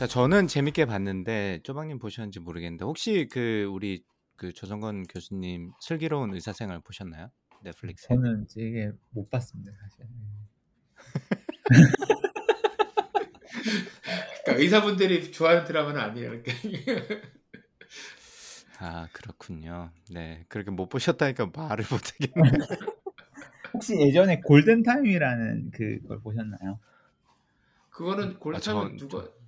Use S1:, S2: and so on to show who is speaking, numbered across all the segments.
S1: 자, 저는 재밌게 봤는데 쪼박님 보셨는지 모르겠는데 혹시 그 우리 그 조성건 교수님 슬기로운 의사생활 보셨나요? 넷플릭스에?
S2: 저는 이게 못 봤습니다 사실.
S3: 그러니까 의사분들이 좋아하는 드라마는 아니에요. 그러니까.
S1: 아, 그렇군요. 네, 그렇게 못 보셨다니까 말을 못 하겠네.
S2: 혹시 예전에 골든 타임이라는 그걸 보셨나요?
S3: 그거는
S1: 아,
S3: 골타면
S1: 저,
S3: 누가
S1: 저,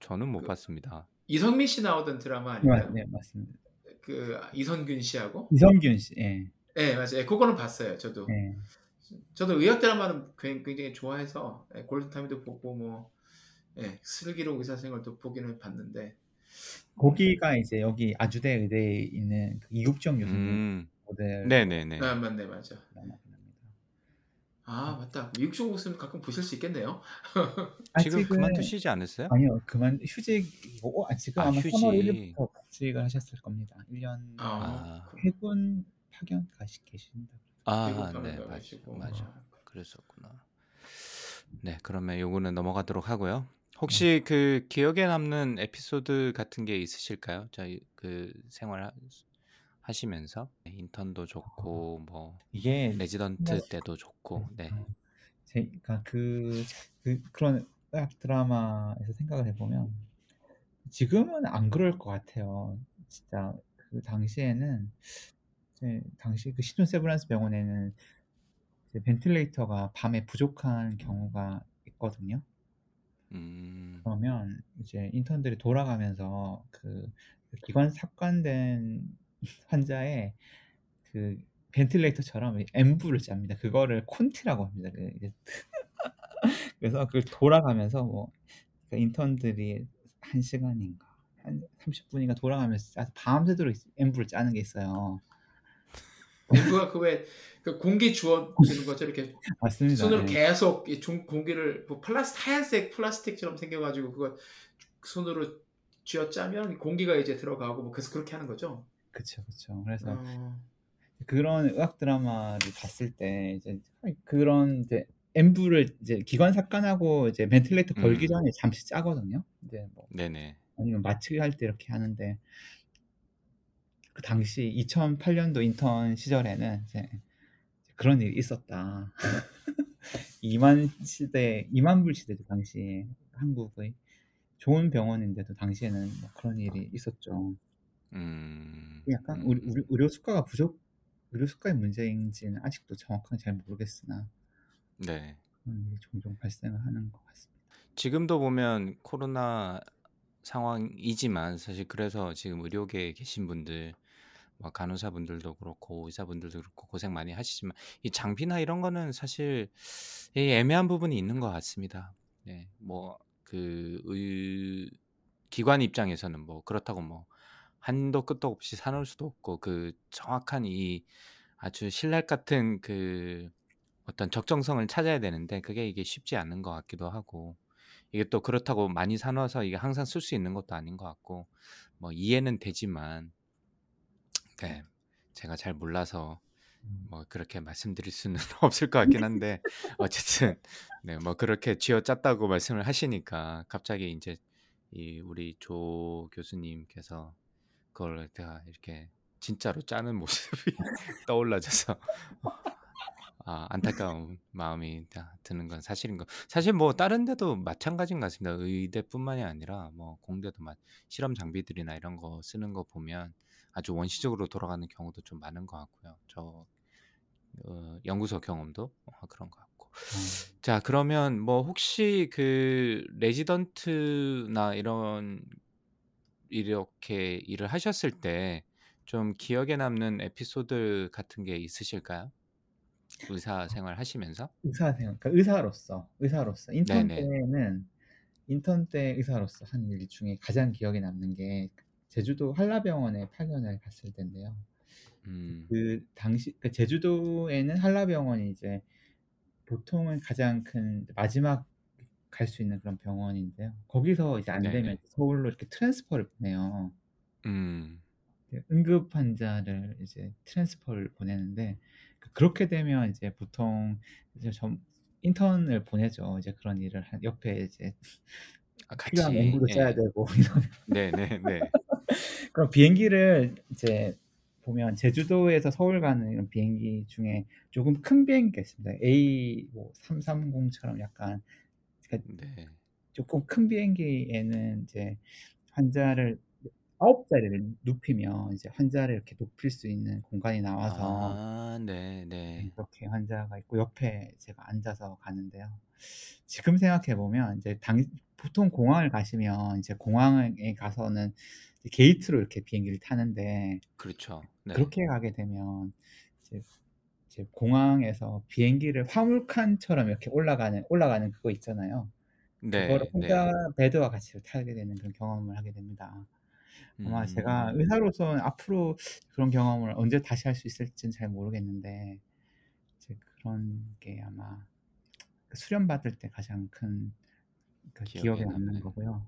S1: 저는 못
S3: 그
S1: 봤습니다.
S3: 이성민 씨 나오던 드라마
S2: 네,
S3: 아닌가요?
S2: 네 맞습니다.
S3: 그 이선균 씨하고
S2: 이성균 씨, 예,
S3: 네 맞아요. 예, 그거는 봤어요. 저도
S2: 예.
S3: 저도 의학 드라마는 굉- 굉장히 좋아해서 예, 골든타임도 보고 뭐 예, 슬기로운 의사생활도 보기는 봤는데
S2: 거기가 이제 여기 아주대 의대에 있는 그 이국정 교수님
S1: 음,
S2: 모델
S1: 네네네.
S3: 아 맞네 맞아. 아 맞다. 미국종 목숨 가끔 보실 수 있겠네요.
S1: 지금
S2: 아직은
S1: 그만두시지 않았어요?
S2: 아니요 그만 휴직이고 아, 지금
S1: 아,
S2: 아, 마 3월
S1: 휴직.
S2: 1일부터 복직을 하셨을 겁니다. 1년
S3: 아,
S1: 아,
S3: 그-
S2: 해군 파견 가시 계신다.
S1: 아,
S3: 미국
S1: 네,
S3: 가면
S1: 맞아,
S3: 가시고.
S1: 맞아.
S3: 아.
S1: 그랬었구나. 네, 그러면 요거는 넘어가도록 하고요. 혹시 그 기억에 남는 에피소드 같은 게 있으실까요? 저희 그 생활 하- 하시면서 네, 인턴도 좋고 뭐
S2: 이게
S1: 레지던트 때도 좋고 네.
S2: 제가 그, 그 그런 의학 드라마에서 생각을 해보면 지금은 안 그럴 것 같아요. 진짜 그 당시에는 당시 그 시존 세브란스 병원에는 이제 ventilator가 밤에 부족한 경우가 있거든요.
S1: 음,
S2: 그러면 이제 인턴들이 돌아가면서 그 기관 삽관된 환자의 그 ventilator처럼 ambu를 짭니다. 그거를 콘티라고 합니다. 그 그래서 그걸 돌아가면서 뭐 그러니까 인턴들이 한 시간인가 한 30분인가 돌아가면서 밤새도록 ambu를 짜는 게 있어요.
S3: ambu가 그왜 그 공기 주어 주는 거죠 이렇게
S2: 맞습니다.
S3: 손으로
S2: 네.
S3: 계속 이 종- 공기를 뭐 플라스 하얀색 플라스틱처럼 생겨가지고 그거 손으로 쥐어 짜면 공기가 이제 들어가고 뭐 그래서 그렇게 하는 거죠.
S2: 그쵸 그쵸. 그래서
S3: 어,
S2: 그런 의학 드라마를 봤을 때 이제 그런 이제 엠브를 이제 기관 삭관하고 이제 벤틸레이터 걸기
S1: 음.
S2: 전에 잠시 짜거든요. 이제 뭐
S1: 네네.
S2: 아니면 마취 할때 이렇게 하는데 그 당시 2008년도 인턴 시절에는 이제 그런 일이 있었다. 2만 시대, 2만 불 시대죠 당시 한국의 좋은 병원인데도 당시에는 뭐 그런 일이 있었죠.
S1: 음,
S2: 약간
S1: 음,
S2: 우리, 의료 수가가 부족, 의료 수가의 문제인지는 아직도 정확하게 잘 모르겠으나
S1: 네.
S2: 그런 일이 종종 발생을 하는 것 같습니다.
S1: 지금도 보면 코로나 상황이지만 사실 그래서 지금 의료계에 계신 분들 뭐 간호사분들도 그렇고 의사분들도 그렇고 고생 많이 하시지만 이 장비나 이런 거는 사실 이 애매한 부분이 있는 것 같습니다. 네, 뭐그 의... 기관 입장에서는 뭐 그렇다고 뭐 한도 끝도 없이 사놓을 수도 없고 그 정확한 이 아주 신랄 같은 그 어떤 적정성을 찾아야 되는데 그게 이게 쉽지 않은 것 같기도 하고 이게 또 그렇다고 많이 사놔서 이게 항상 쓸 수 있는 것도 아닌 것 같고 뭐 이해는 되지만 네, 제가 잘 몰라서
S2: 음.
S1: 뭐 그렇게 말씀드릴 수는 없을 것 같긴 한데 어쨌든 네, 뭐 그렇게 쥐어짰다고 말씀을 하시니까 갑자기 이제 이 우리 조 교수님께서 그걸 제가 이렇게 진짜로 짜는 모습이 떠올라져서 아, 안타까운 마음이 다 드는 건 사실인 거. 사실 뭐 다른 데도 마찬가지인 것 같습니다. 의대뿐만이 아니라 뭐 공대도 막 실험 장비들이나 이런 거 쓰는 거 보면 아주 원시적으로 돌아가는 경우도 좀 많은 것 같고요. 저 어, 연구소 경험도 어, 그런 것 같고.
S2: 음.
S1: 자, 그러면 뭐 혹시 그 레지던트나 이런 이렇게 일을 하셨을 때 좀 기억에 남는 에피소드 같은 게 있으실까요? 의사 생활 하시면서?
S2: 의사 생각, 그러니까 의사로서 의사로서 인턴
S1: 네네.
S2: 때는 인턴 때 의사로서 한 일 중에 가장 기억에 남는 게 제주도 한라병원에 파견을 갔을 때인데요.
S1: 음.
S2: 그 당시 그 제주도에는 한라병원이 이제 보통은 가장 큰 마지막 갈 수 있는 그런 병원인데요. 거기서 이제 안 되면
S1: 네네.
S2: 서울로 이렇게 transfer를 보내요.
S1: 음.
S2: 네, 응급 환자를 이제 transfer를 보내는데 그 그렇게 되면 이제 보통 이제 좀 인턴을 보내죠. 이제 그런 일을 한 옆에 이제
S1: 아
S2: 필요한
S1: 같이
S2: 연구도 짜야
S1: 예.
S2: 되고 이러면
S1: 네네네.
S2: 그럼 비행기를 이제 보면 제주도에서 서울 가는 이런 비행기 중에 조금 큰 비행기가 있습니다. A 뭐 330처럼 약간 그러니까
S1: 네.
S2: 조금 큰 비행기에는 이제 환자를 9자리를 눕히면 이제 환자를 이렇게 높일 수 있는 공간이 나와서
S1: 아
S2: 네,
S1: 네네.
S2: 그렇게 환자가 있고 옆에 제가 앉아서 가는데요. 지금 생각해 보면 이제 당 보통 공항을 가시면 이제 공항에 가서는 이제 게이트로 이렇게 비행기를 타는데
S1: 그렇죠. 네.
S2: 그렇게 가게 되면 이제 이제 공항에서 비행기를 화물칸처럼 이렇게 올라가는 올라가는 그거 있잖아요. 그거를
S1: 네.
S2: 혼자
S1: 네.
S2: 베드와 같이 타게 되는 그런 경험을 하게 됩니다. 아마 제가
S1: 음.
S2: 의사로서는 앞으로 그런 경험을 언제 다시 할 수 있을지는 잘 모르겠는데 이제 그런 게 아마 그 수련받을 때 가장 큰 그 기억에
S1: 기억에
S2: 남는
S1: 남는.
S2: 거고요.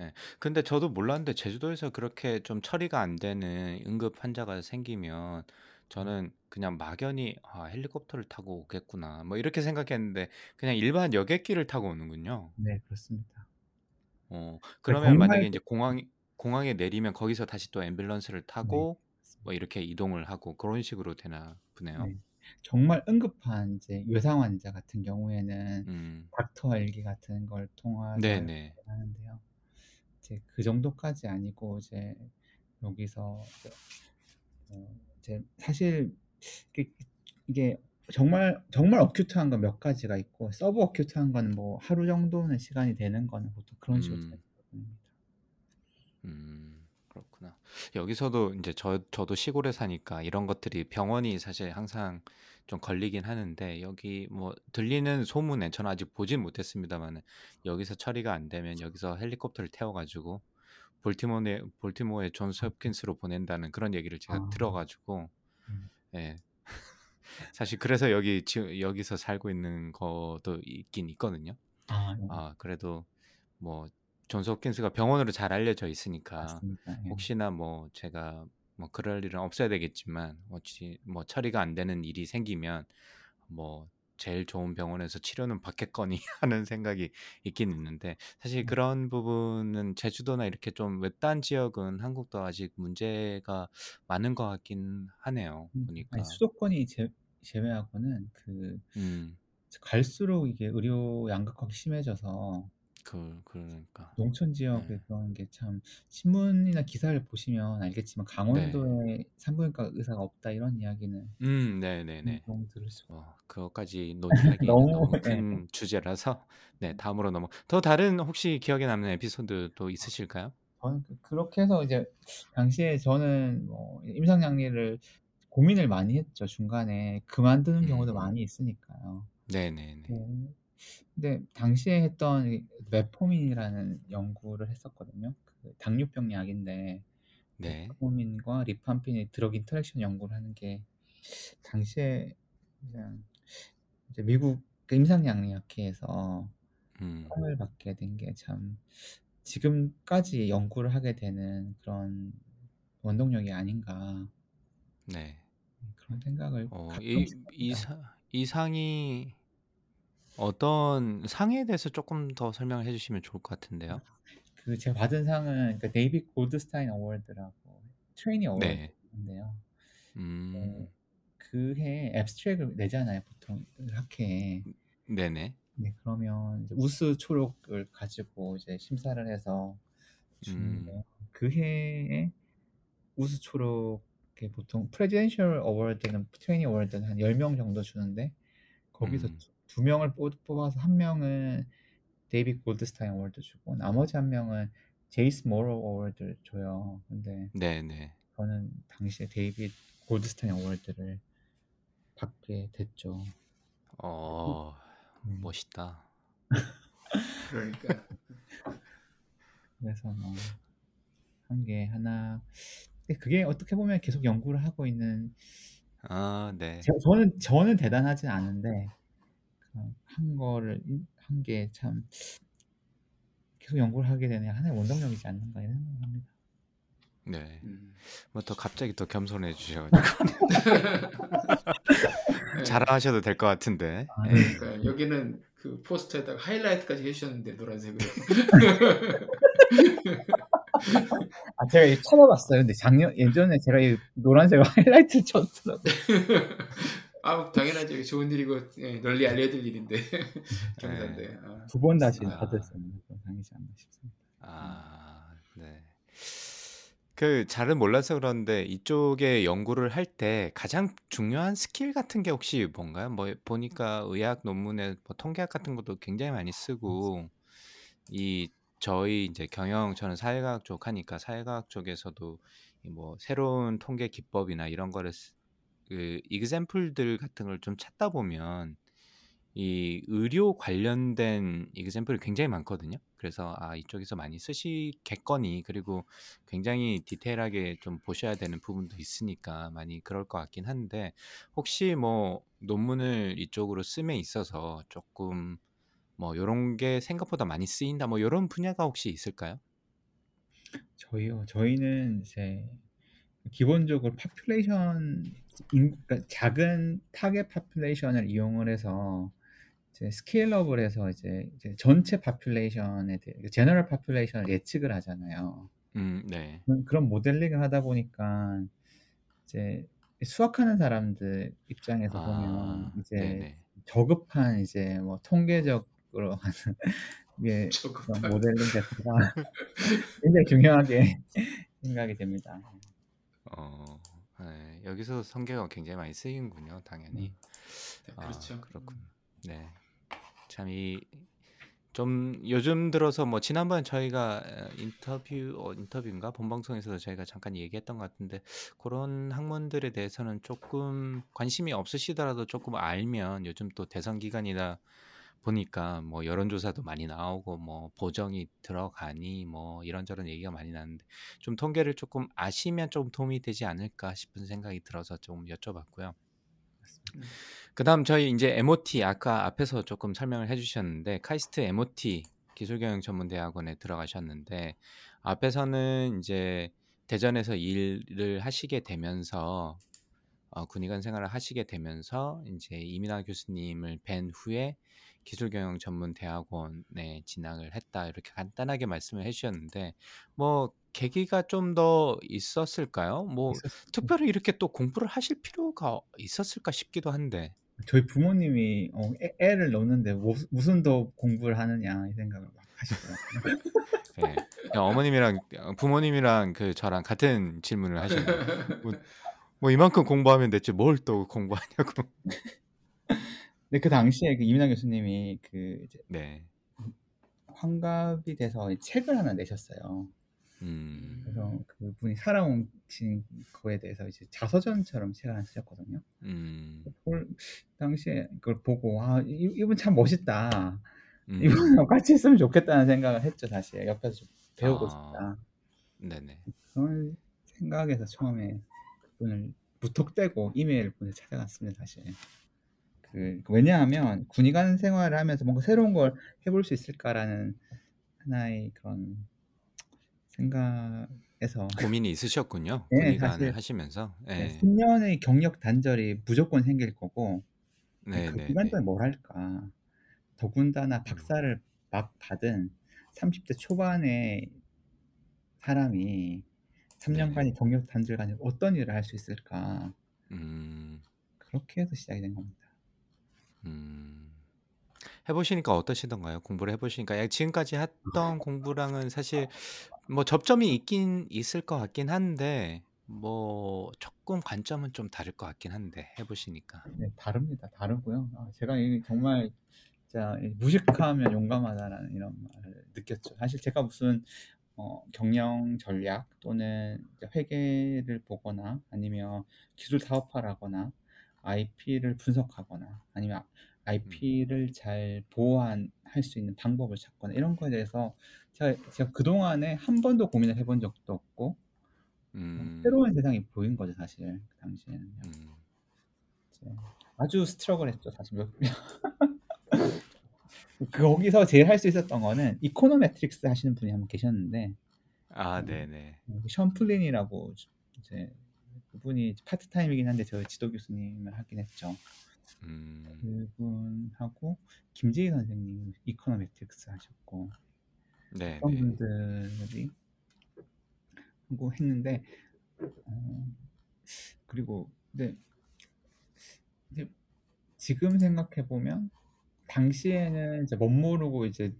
S1: 예. 근데 저도 몰랐는데 제주도에서 그렇게 좀 처리가 안 되는 응급 환자가 생기면 저는 그냥 막연히 '아 헬리콥터를 타고 오겠구나.' 뭐 이렇게 생각했는데 그냥 일반 여객기를 타고 오는군요.
S2: 네 그렇습니다.
S1: 어
S2: 그러니까
S1: 그러면 만약에 인제 공항 공항에 내리면 거기서 다시 또 앰뷸런스를
S2: 네
S1: 타고 뭐
S2: 맞습니다.
S1: 이렇게 이동을 하고 그런 식으로 되나 보네요.
S2: 네. 정말 응급한 이제 외상 환자 같은 경우에는
S1: 음.
S2: 닥터 헬기 같은 걸 통해서
S1: 네네.
S2: 하는데요. 이제 그 정도까지 아니고 이제 여기서 이제 어 이제 사실 이게 정말 정말 acute한 건 몇 가지가 있고 subacute한 거는 뭐 하루 정도는 시간이 되는 거는 보통 그런 식으로
S1: 음.
S2: 됩니다.
S1: 음. 그렇구나. 여기서도 인제 저 저도 시골에 사니까 이런 것들이 병원이 사실 항상 좀 걸리긴 하는데 여기 뭐 들리는 소문에 저는 아직 보진 못했습니다마는 여기서 처리가 안 되면 여기서 헬리콥터를 태워 가지고 볼티모어에 볼티모어의 존스
S2: 아.
S1: 홉킨스로 보낸다는 그런 얘기를 제가
S2: 아.
S1: 들어 가지고
S2: 음.
S1: 예. 사실 그래서 여기 지금 여기서 살고 있는 것도 있긴 있거든요.
S2: 아 네.
S1: 아 그래도 뭐 존스 홉킨스가 병원으로 잘 알려져 있으니까.
S2: 예.
S1: 혹시나 뭐 제가 뭐 그럴 일은 없어야 되겠지만 혹시 뭐 처리가 안 되는 일이 생기면 뭐 제일 좋은 병원에서 치료는 받겠거니 하는 생각이 있긴 있는데 사실
S2: 네.
S1: 그런 부분은 제주도나 이렇게 좀 외딴 지역은 한국도 아직 문제가 많은 것 같긴 하네요.
S2: 음 아니
S1: 보니까.
S2: 수도권이 제 제외하고는 그
S1: 음.
S2: 갈수록 이게 의료 양극화가 심해져서
S1: 그 그러니까.
S2: 농촌 지역에
S1: 네.
S2: 그런 게 참 신문이나 기사를 보시면 알겠지만
S1: 네.
S2: 강원도에 산부인과 의사가 없다 이런 이야기는
S1: 음 네네네.
S2: 종종 들을 수가
S1: 어 그것까지 논의하기에는
S2: 너무
S1: 너무
S2: 예.
S1: 큰 주제라서 네 다음으로 넘어 더 다른 혹시 기억에 남는 에피소드 또 있으실까요?
S2: 저는 그 그렇게 해서 이제 당시에 저는 뭐 임상약리를 고민을 많이 했죠. 중간에 그만두는 경우도
S1: 음.
S2: 많이 있으니까요.
S1: 네네네.
S2: 네. 근데 당시에 했던 이 metformin이라는 연구를 했었거든요. 그 당뇨병 약인데
S1: 네.
S2: metformin과 rifampin이 drug interaction 연구를 하는 게 당시에 그냥 이제 미국 그 임상약리학회에서
S1: 음.
S2: 상을 받게 된 게 참 지금까지 연구를 하게 되는 그런 원동력이 아닌가.
S1: 네.
S2: 음 그런 생각을
S1: 어 이 이. 상이 상이 어떤 상에 대해서 쪼끔 더 설명을 해 주시면 좋을 것 같은데요.
S2: 그 제가 받은 상은 그 David Goldstein Award라고 trainee
S1: 네.
S2: award인데요. 네.
S1: 음.
S2: 그해 abstract을 내잖아요, 보통 학회에.
S1: 음 네네.
S2: 네 그러면 이제 우수 초록을 가지고 이제 심사를 해서
S1: 음.
S2: 주는데요. 그 해에 우수 초록에 보통 presidential award는 trainee award는 한 10 명 정도 주는데 거기서
S1: 음.
S2: 두2 명을 뽑 뽑아서 1 명은 David Goldstein Award 주고 나머지 1 명은 Jason Morrow Award를 줘요. 근데
S1: 네네.
S2: 저는 당시에 David Goldstein Award를 받게 됐죠.
S1: 어
S2: 음.
S1: 멋있다.
S3: 그러니까
S2: 그래서 뭐 한 게 하나 근데 그게 어떻게 보면 계속 연구를 하고 있는
S1: 아 네.
S2: 저 저는 저는 대단하진 않은데 그 한 거를 한 게 참 계속 연구를 하게 되는 하나의 원동력이지 않는가 이런 생각을 합니다.
S1: 네.
S3: 음.
S1: 뭐또 갑자기 또 겸손해 주셔 가지고
S3: 네.
S1: 자랑하셔도 될 것 같은데.
S2: 아
S1: 예.
S2: 네.
S3: 그러니까 여기는 그 포스터에다가 하이라이트까지 해 주셨는데 노란색으로.
S2: 아 제가 이거 찾아봤어요. 근데 작년 예전에 제가 이 노란색 하이라이트를 쳤더라고요.
S3: 아 당연하죠. 좋은 일이고 예, 널리 알려야 될 일인데
S1: 네.
S3: 경사인데. 아.
S2: 두번 다시
S1: 아.
S2: 받았었는데 그건 당이지 않나 싶습니다.
S1: 아 네. 그 잘은 몰라서 그러는데 이쪽에 연구를 할 때 가장 중요한 스킬 같은 게 혹시 뭔가요? 뭐 보니까 의학 논문에 뭐 통계학 같은 것도 굉장히 많이 쓰고 이 저희 이제 경영 저는 사회과학 쪽 하니까 사회과학 쪽에서도 이뭐 새로운 통계 기법이나 이런 거를 쓰 그 example들 같은 걸 좀 찾다 보면 이 의료 관련된 example이 굉장히 많거든요. 그래서 아 이쪽에서 많이 쓰시겠거니 그리고 굉장히 디테일하게 좀 보셔야 되는 부분도 있으니까 많이 그럴 것 같긴 한데 혹시 뭐 논문을 이쪽으로 씀에 있어서 조금 뭐 요런 게 생각보다 많이 쓰인다 뭐 요런 분야가 혹시 있을까요?
S2: 저희요. 저희는 이제 기본적으로 population 인 그러니까 작은 target population을 이용을 해서 이제 scale up을 해서 이제 이제 전체 population에 대해 general population을 예측을 하잖아요.
S1: 음 네.
S2: 그런 모델링을 하다 보니까 이제 수학하는 사람들 입장에서 보면
S1: 아
S2: 이제
S1: 네네.
S2: 저급한 이제 뭐 통계적으로 하는 이게 그런. 모델링 자체가 굉장히 중요하게 생각이 됩니다.
S1: 어 예. 여기서 통계가 굉장히 많이 쓰이는군요 당연히.
S2: 음.
S3: 네,
S1: 아
S3: 그렇죠.
S1: 그렇군요. 네. 참 이 좀 요즘 들어서 뭐 지난번에 저희가 어 인터뷰 어 인터뷰인가 본방송에서도 저희가 잠깐 얘기했던 것 같은데 고런 학문들에 대해서는 쪼끔 관심이 없으시더라도 쪼끔 알면 요즘 또 대선 기간이다 보니까 뭐 여론조사도 많이 나오고 뭐 보정이 들어가니 뭐 이런저런 얘기가 많이 나는데 좀 통계를 쪼끔 아시면 좀 도움이 되지 않을까 싶은 생각이 들어서 좀 여쭤봤고요.
S3: 음.
S1: 그다음 저희 인제 MOT 아까 앞에서 쪼끔 설명을 해 주셨는데 카이스트 MOT 기술경영 전문대학원에 들어가셨는데 앞에서는 인제 대전에서 일을 하시게 되면서 어 군의관 생활을 하시게 되면서 인제 이민하 교수님을 뵌 후에 기술경영 전문 대학원에 진학을 했다 이렇게 간단하게 말씀을 해 주셨는데 뭐 계기가 좀 더 있었을까요? 뭐
S2: 있었죠.
S1: 특별히 이렇게 또 공부를 하실 필요가 있었을까 싶기도 한데.
S2: 저희 부모님이 어애 애를 놓는데 뭐 무슨 더 공부를 하느냐 이 생각을 막 하시더라고요.
S1: 예. 그냥 어머님이랑 어 부모님이랑 그 저랑 같은 질문을 하시네요. 뭐뭐 이만큼 공부하면 됐지 뭘또 공부하냐고.
S2: 근데 그 당시에 그 이민하 교수님이 그 이제
S1: 네.
S2: 환갑이 돼서 책을 하나 내셨어요.
S1: 음.
S2: 그래서 그분이 살아오신 거에 대해서 이제 자서전처럼 책을 하나 쓰셨거든요.
S1: 음.
S2: 그걸 당시에 그걸 보고 '아 이 이분 참 멋있다.
S1: 음.
S2: 이분하고 같이 했으면 좋겠다.'는 생각을 했죠 사실. '옆에서 좀 배우고
S1: 아.
S2: 싶다.'
S1: 네네.
S2: 그런 생각에서 처음에 그분을 무턱대고 이메일을 보내서 찾아갔습니다 사실. 그 왜냐하면 '군의관 생활을 하면서 뭔가 새로운 걸 해볼 수 있을까.'라는 하나의 그런 생각에서
S1: 고민이 있으셨군요.
S2: 네
S1: 군의관을
S2: 사실
S1: 하시면서.
S2: 네
S1: 예.
S2: 10 년의 경력 단절이 무조건 생길 거고 그
S1: 네네네.
S2: 기간 동안 뭘 할까. 더군다나
S1: 음.
S2: 박사를 막 받은 30대 초반의 사람이 3
S1: 네네.
S2: 년간의 경력 단절간에 어떤 일을 할 수 있을까.
S1: 음.
S2: 그렇게 해서 시작이 된 겁니다.
S1: 음. 해 보시니까 어떠시던가요? 공부를 해 보시니까 예 지금까지 했던 공부랑은 사실 뭐 접점이 있긴 있을 것 같긴 한데 뭐 쪼끔 관점은 좀 다를 것 같긴 한데 해 보시니까.
S2: 네 다릅니다. 다르고요. 아 제가 이 정말 진짜 이 '무식하면 용감하다.'라는 이런 말을 느꼈죠. 사실 제가 무슨 어 경영 전략 또는 회계를 보거나 아니면 기술 사업화를 하거나 IP를 분석하거나 아니면 IP를 잘 보호한 할 수 있는 방법을 찾거나 이런 거에 대해서 제가, 제가 그동안에 한 번도 고민을 해본 적도 없고
S1: 음.
S2: 새로운 세상이 보인 거죠 사실 그 당시에는요.
S1: 음.
S2: 아주 struggle 했죠 사실 몇 거기서 제일 할 수 있었던 거는 econometrics 하시는 분이 한 분 계셨는데
S1: 아,
S2: 음.
S1: 네네.
S2: Sean Flynn이라고 이제 그분이 파트타임이긴 한데 저 지도 교수님을 하긴 했죠.
S1: 음.
S2: 그분하고 김재희 선생님 econometrics 하셨고
S1: 네네.
S2: 그런 분들이 하고 했는데 어, 그리고 근데 이제 지금 생각해 보면 당시에는 이제 뭣 모르고 이제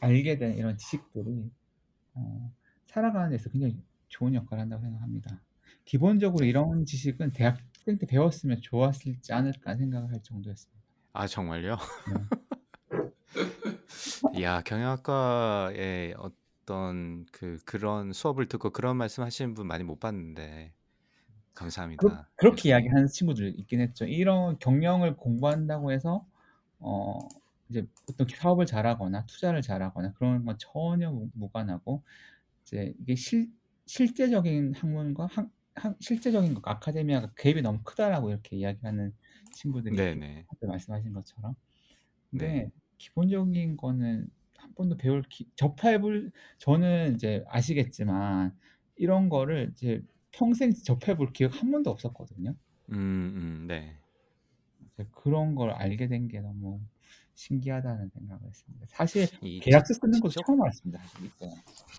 S2: 알게 된 이런 지식들이 어, 살아가는 데서 굉장히 좋은 역할을 한다고 생각합니다. 기본적으로 이런 지식은 대학생 때 배웠으면 좋았을지 않을까 생각을 할 정도였습니다.
S1: 아, 정말요?
S2: 네.
S1: 야, 경영학과에 어떤 그 그런 수업을 듣고 그런 말씀하시는 분 많이 못 봤는데 감사합니다,
S2: 그 렇게
S1: 교수님.
S2: 이야기하는 친구들 있긴 했죠. 이런 경영을 공부한다고 해서 어, 이제 어떤 사업을 잘하거나 투자를 잘하거나 그런 건 전혀 무- 무관하고 이제 이게 실 실제적인 학문과 학, 학- 실제적인 것 아카데미아가 갭이 너무 크다라고 이렇게 이야기하는 친구들이
S1: 네네.
S2: 말씀하신 것처럼.
S1: 네.
S2: 근데 기본적인 거는 한 번도 배울 기, 접해 볼 저는 이제 아시겠지만 이런 거를 이제 평생 접해 볼 기억 한 번도 없었거든요.
S1: 음, 음, 네.
S2: 이제 그런 걸 알게 된 게 너무 신기하다는 생각을 했습니다. 사실
S1: 이 지,
S2: 계약서 쓰는 것도
S1: 지적
S2: 처음 알았습니다. 사실 이때.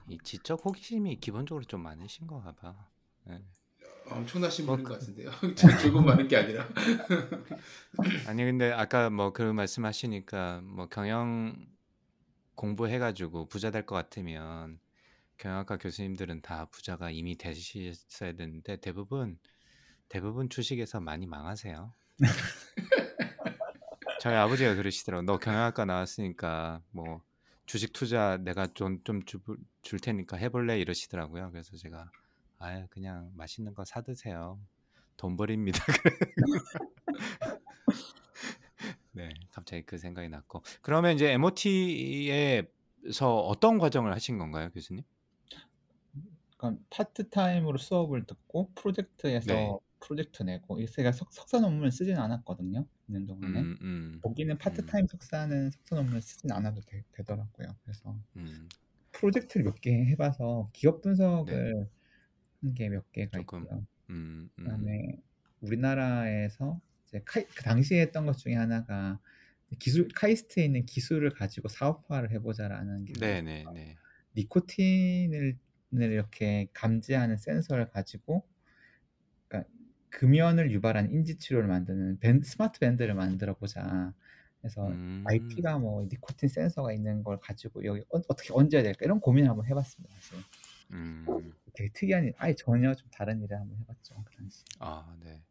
S1: 이 지적 호기심이 기본적으로 좀 많으신가 봐. 네.
S3: 엄청나신
S1: 뭐
S3: 분인
S1: 그,
S3: 것 같은데요. 저- 저건 많은 게 아니라.
S1: 아니 근데 아까 뭐그 말씀하시니까 뭐 경영 공부해가지고 부자 될 것 같으면 경영학과 교수님들은 다 부자가 이미 되셨어야 되는데 대부분 대부분 주식에서 많이 망하세요. 저희 아버지가 그러시더라고. 너 경영학과 나왔으니까 뭐 주식 투자 내가 좀 좀 줄 테니까 해볼래 이러시더라고요. 그래서 제가 아 그냥 맛있는 거 사 드세요. 돈 버립니다. 네, 갑자기 그 생각이 났고. 그러면 이제 MOT에서 어떤 과정을 하신 건가요, 교수님?
S2: 그러니까 파트타임으로 수업을 듣고
S1: 네.
S2: 프로젝트에서 프로젝트 내고 제가 석, 석사 논문을 쓰진 않았거든요. 있는 동안에
S1: 음, 음,
S2: 거기는
S1: 음,
S2: 파트타임 석사는 석사 논문을 쓰진 않아도 되, 되더라고요. 그래서
S1: 음.
S2: 프로젝트를 몇 개 해봐서 기업
S1: 네,
S2: 분석을 한 게 몇 개가
S1: 조금,
S2: 있고요.
S1: 음, 음,
S2: 그다음에 우리나라에서 이제 카이, 그 당시에 했던 것 중에 하나가 기술 카이스트에 있는 기술을 가지고 사업화를 해보자라는 게
S1: 네, 네, 네.
S2: 니코틴을 이렇게 감지하는 센서를 가지고 그러니까 금연을 유발하는 인지 치료를 만드는 밴, 스마트 밴드를 만들어 보자. 그래서
S1: 음,
S2: IP가 뭐 니코틴 센서가 있는 걸 가지고 여기 어, 떻게 얹어야 될까 이런 고민을 한번 해봤습니다. 사실
S1: 음,
S2: 되게 특이한 일, 아예 전혀 좀 다른 일을 한번 해봤죠 그 당시.
S1: 아, 네.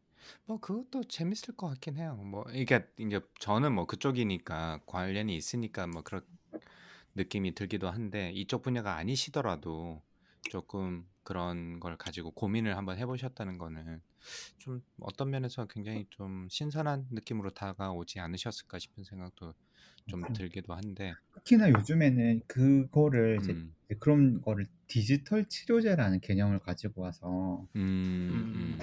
S1: 뭐 그것도 재밌을 것 같긴 해요. 뭐 이게 이제 저는 뭐 그쪽이니까 관련이 있으니까 뭐 그런 느낌이 들기도 한데 이쪽 분야가 아니시더라도 조금 그런 걸 가지고 고민을 한번 해보셨다는 거는 좀 어떤 면에서 굉장히 좀 신선한 느낌으로 다가오지 않으셨을까 싶은 생각도 좀
S2: 맞습니다.
S1: 들기도 한데,
S2: 특히나 요즘에는 그거를 이제
S1: 음,
S2: 그런 거를 디지털 치료제라는 개념을 가지고 와서
S1: 음, 음,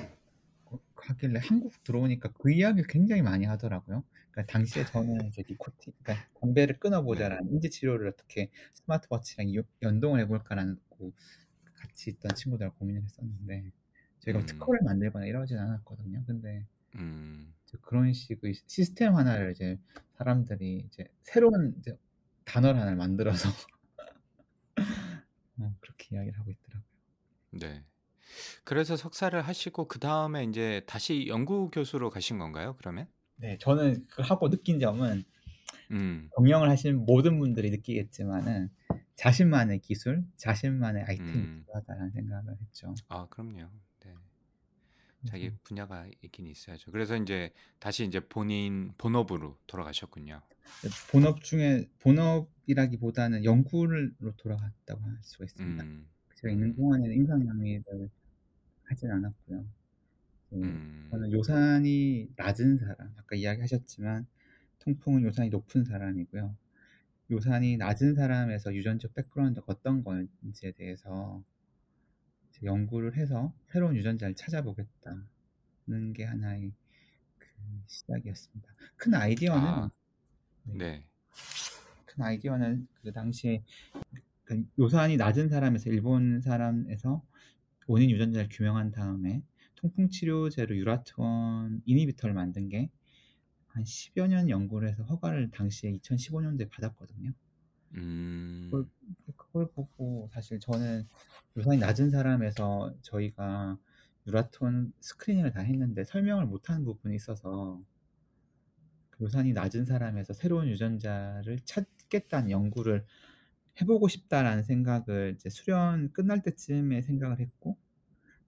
S2: 어, 하길래 한국 들어오니까 그 이야기를 굉장히 많이 하더라고요. 그러니까 당시에 저는 이제 니코틴, 그러니까 담배를
S1: 네,
S2: 끊어보자라는 인지 치료를 어떻게 스마트워치랑 요- 연동을 해볼까라는 고 같이 있던 친구들과 고민을 했었는데 저희가 뭐
S1: 음,
S2: 특허를 만들거나 이러진 않았거든요. 근데
S1: 음,
S2: 그런 식의 시스템 하나를 이제 사람들이 이제 새로운 이제 단어를 하나를 만들어서 어, 그렇게 이야기를 하고 있더라고요.
S1: 네. 그래서 석사를 하시고 그 다음에 이제 다시 연구 교수로 가신 건가요? 그러면?
S2: 네, 저는 그 하고 느낀 점은
S1: 음,
S2: 경영을 하시는 모든 분들이 느끼겠지만은 자신만의 기술, 자신만의 아이템이
S1: 음,
S2: 필요하다는 생각을 했죠.
S1: 아, 그럼요. 네. 자기 분야가 있긴 있어야죠. 그래서 이제 다시 이제 본인 본업으로 돌아가셨군요.
S2: 본업 중에 본업이라기보다는 연구로 돌아갔다고 할 수가 있습니다.
S1: 음,
S2: 제가 있는
S1: 음,
S2: 동안에는 임상 영위를 하진 않았고요. 그
S1: 음,
S2: 저는 요산이 낮은 사람, 아까 이야기하셨지만 통풍은 요산이 높은 사람이고요. 요산이 낮은 사람에서 유전적 백그라운드가 어떤 건지에 대해서 연구를 해서 새로운 유전자를 찾아보겠다는 게 하나의 그 시작이었습니다. 큰 아이디어는
S1: 아,
S2: 네,
S1: 네.
S2: 큰 아이디어는 그 당시에 그 요산이 낮은 사람에서 일본 사람에서 원인 유전자를 규명한 다음에 통풍 치료제로 유라트원 이니비터를 만든 게 한 10여 년 연구를 해서 허가를 당시에 2015년도에 받았거든요.
S1: 음,
S2: 그걸 보고 사실 저는 요산이 낮은 사람에서 저희가 유라톤 스크리닝을 다 했는데 설명을 못하는 부분이 있어서 그 요산이 낮은 사람에서 새로운 유전자를 찾겠다는 연구를 해보고 싶다라는 생각을 이제 수련 끝날 때쯤에 생각을 했고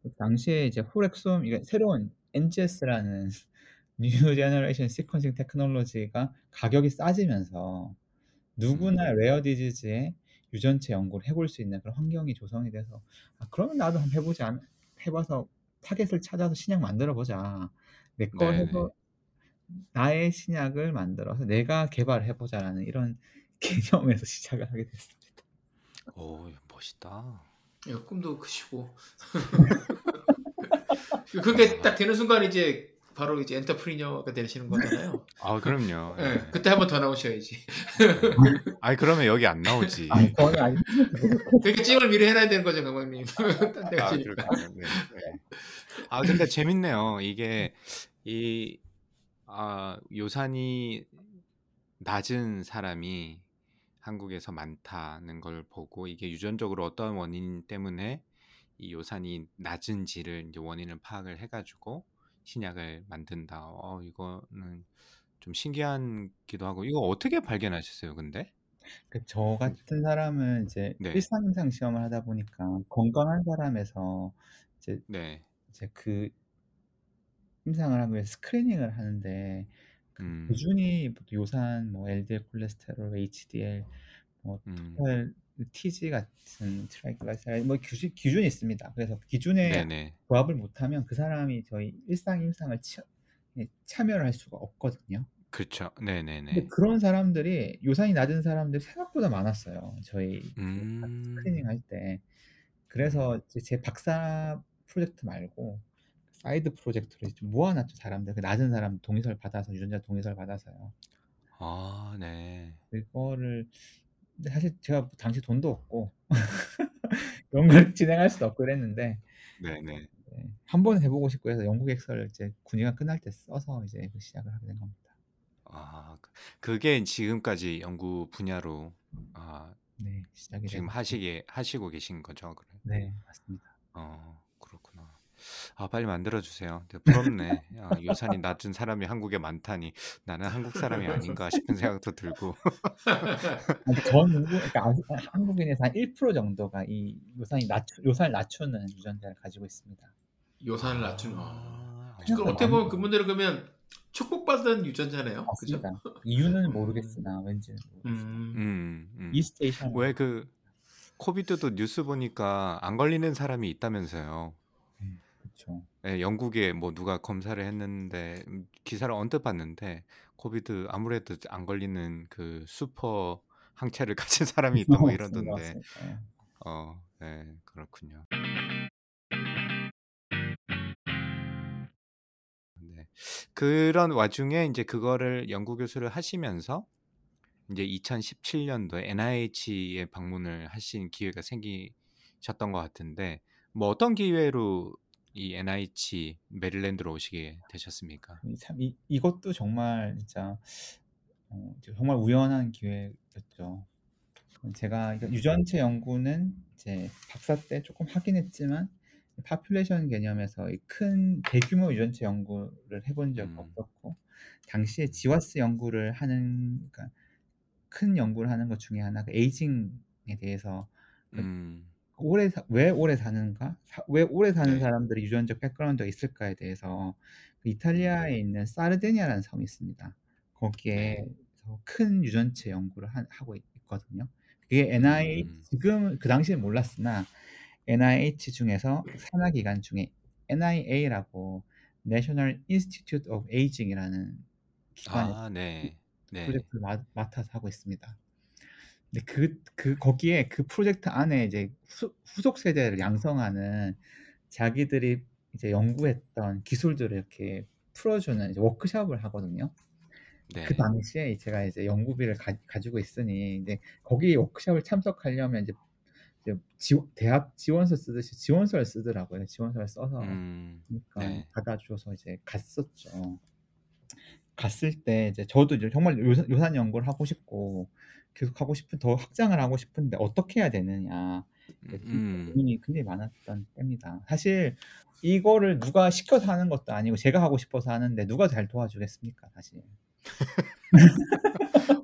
S2: 그 당시에 이제 호렉솜 이게 새로운 NGS라는 new generation sequencing technology가 가격이 싸지면서 누구나
S1: 음,
S2: rare disease의 유전체 연구를 해볼 수 있는 그런 환경이 조성이 돼서 아 그러면 나도 한번 해보지 않 해봐서 타겟을 찾아서 신약 만들어 보자. 내거
S1: 네네.
S2: 해서 나의 신약을 만들어서 내가 개발해 보자라는 이런 개념에서 시작을 하게 됐습니다.
S1: 오, 멋있다.
S3: 예, 꿈도 크시고 그게 딱 되는 순간 이제 바로 이제 엔터프리녀가 되시는 거잖아요.
S1: 아, 그럼요.
S3: 예,
S1: 예.
S3: 그때 한 번 더 나오셔야지.
S1: 아니, 그러면 여기 안 나오지.
S2: 아니 저는 아직
S3: 그러니까 찜을 미리 해놔야 되는 거죠. 딴데
S1: 아. 네, 네. 아, 근데 재밌네요. 이게 이 아, 요산이 낮은 사람이 한국에서 많다는 걸 보고 이게 유전적으로 어떤 원인 때문에 이 요산이 낮은지를 이제 원인을 파악을 해가지고 신약을 만든다. 어, 이거는 좀 신기한기도 하고. 이거 어떻게 발견하셨어요, 근데?
S2: 그 저 같은 사람은 이제
S1: 네,
S2: 일상임상 시험을 하다 보니까 건강한 사람에서 이제
S1: 네,
S2: 이제 그 임상을 하기 위해서 스크리닝을 하는데 그
S1: 음,
S2: 기준이 요산, 뭐 LDL 콜레스테롤, HDL, 뭐
S1: 음,
S2: total TG 같은 triglyceride 뭐 기준, 기준이 있습니다. 그래서 기준에
S1: 네네,
S2: 부합을 못하면 그 사람이 저희 일상 임상을 치, 예, 참여를 할 수가 없거든요.
S1: 그렇죠, 네네네,
S2: 그런 사람들이 요산이 낮은 사람들이 생각보다 많았어요. 저희 그
S1: 음,
S2: screening 할 때.
S1: 음,
S2: 그래서 이제 제 박사 프로젝트 말고 side project로 좀 모아놨죠 사람들 그 낮은 사람 동의서를 받아서 유전자 동의서를 받아서요.
S1: 아, 네,
S2: 그거를 근데 사실 제가 당시 돈도 없고 그런 걸 진행할 수도 없고 그랬는데
S1: 네네.
S2: 네, 한번 해보고 싶고 해서 연구 객서를 이제 군의가 끝날 때 써서 이제 그 시작을 하게 된 겁니다.
S1: 아, 그- 그게 지금까지 연구 분야로 아,
S2: 네, 시작이
S1: 지금 하시게 하시고 계신 거죠, 그래?
S2: 네, 맞습니다.
S1: 어, 그렇구나. 아, 빨리 만들어 주세요. 부럽네. 아, 요산이 낮은 사람이 한국에 많다니 나는 한국 사람이 아닌가 싶은 생각도 들고.
S2: 아니, 전 인구, 그러니까 아- 한국인에서 한 1% 정도가 이 요산이 낮추, 요산을 낮추는 유전자를 가지고 있습니다.
S3: 요산을 낮추는. 아.
S1: 아,
S3: 그럼
S2: 생각보다
S3: 어떻게 보면 그분들은 그러면 축복받은 유전자네요. 그죠?
S2: 맞습니다. 이유는
S3: 음.
S2: 모르겠으나 왠지
S3: 음.
S1: 음, 음.
S2: 이스테이션
S1: 왜 그 코비드도 뉴스 보니까 안 걸리는 사람이 있다면서요.
S2: 그렇죠.
S1: 예, 영국에 뭐 누가 검사를 했는데 음, 기사를 언뜻 봤는데 코비드 아무래도 안 걸리는 그 슈퍼 항체를 가진 사람이 있다 뭐
S2: 맞습니다.
S1: 이러던데.
S2: 맞습니다. 예.
S1: 어, 네, 그렇군요. 네. 그런 와중에 이제 그거를 연구 교수를 하시면서 이제 2017년도에 NIH에 방문을 하신 기회가 생기셨던 것 같은데 뭐 어떤 기회로 이 NIH 메릴랜드로 오시게 되셨습니까?
S2: 이참 이, 이것도 정말 진짜 어, 정말 우연한 기회였죠. 제가 유전체 연구는 이제 박사 때 조금 하긴 했지만 population 개념에서 이큰 대규모 유전체 연구를 해본 적
S1: 음.
S2: 없었고 당시에 GWAS 연구를 하는 그러니까 큰 연구를 하는 것 중에 하나가 aging에 대해서 그
S1: 음,
S2: 오래 사- 왜 오래 사는가? 사- 왜 오래 사는
S1: 네.
S2: 사람들이 유전적 백그라운드가 있을까에 대해서 그 이탈리아에 있는 사르데니아라는 섬이 있습니다. 거기에
S1: 네.
S2: 큰 유전체 연구를 하, 고 있거든요. 그게 NIH
S1: 음.
S2: 지금 그 당시에 몰랐으나 NIH 중에서 산하 기관 중에 NIA라고 National Institute of Aging이라는 기관이
S1: 아, 네. 네.
S2: 프로젝트를 맡, 맡아서 하고 있습니다. 근데 그, 그 거기에 그 프로젝트 안에 이제 후, 후속 세대를 양성하는 자기들이 이제 연구했던 기술들을 이렇게 풀어주는 이제 워크숍을 하거든요.
S1: 네.
S2: 그 당시에 제가 이제 연구비를 가, 가지고 있으니 이제 거기 워크숍을 참석하려면 이제, 이제 지, 대학 지원서 쓰듯이 지원서를 쓰더라고요. 지원서를 써서
S1: 음,
S2: 그러니까
S1: 네.
S2: 받아줘서 이제 갔었죠. 갔을 때 이제 저도 이제 정말 요산, 요산 연구를 하고 싶고 계속 하고 싶은 더 확장을 하고 싶은데 어떻게 해야 되느냐 이제
S1: 음,
S2: 고민이 굉장히 많았던 때입니다. 사실 이거를 누가 시켜서 하는 것도 아니고 제가 하고 싶어서 하는데 누가 잘 도와주겠습니까, 사실.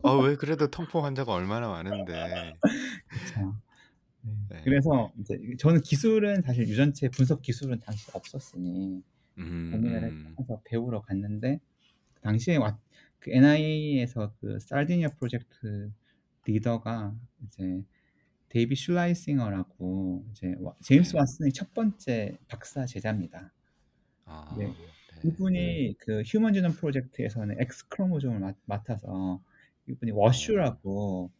S1: 어, 왜 그래도 통풍 환자가 얼마나 많은데.
S2: 네.
S1: 네.
S2: 그래서 이제 저는 기술은 사실 유전체 분석 기술은 당시 없었으니
S1: 음,
S2: 고민을
S1: 음,
S2: 해서 배우러 갔는데 그 당시에 와, 그 NIA에서 그 SardiNIA 프로젝트 리더가 이제 David Schlessinger라고 이제 와- 제임스
S1: 네.
S2: 왓슨의 첫 번째 박사 제자입니다.
S1: 아,
S2: 네.
S1: 네.
S2: 이분이 그 휴먼 지놈 프로젝트에서는 X 크로모솜을 맡, 맡아서 이분이 WashU라고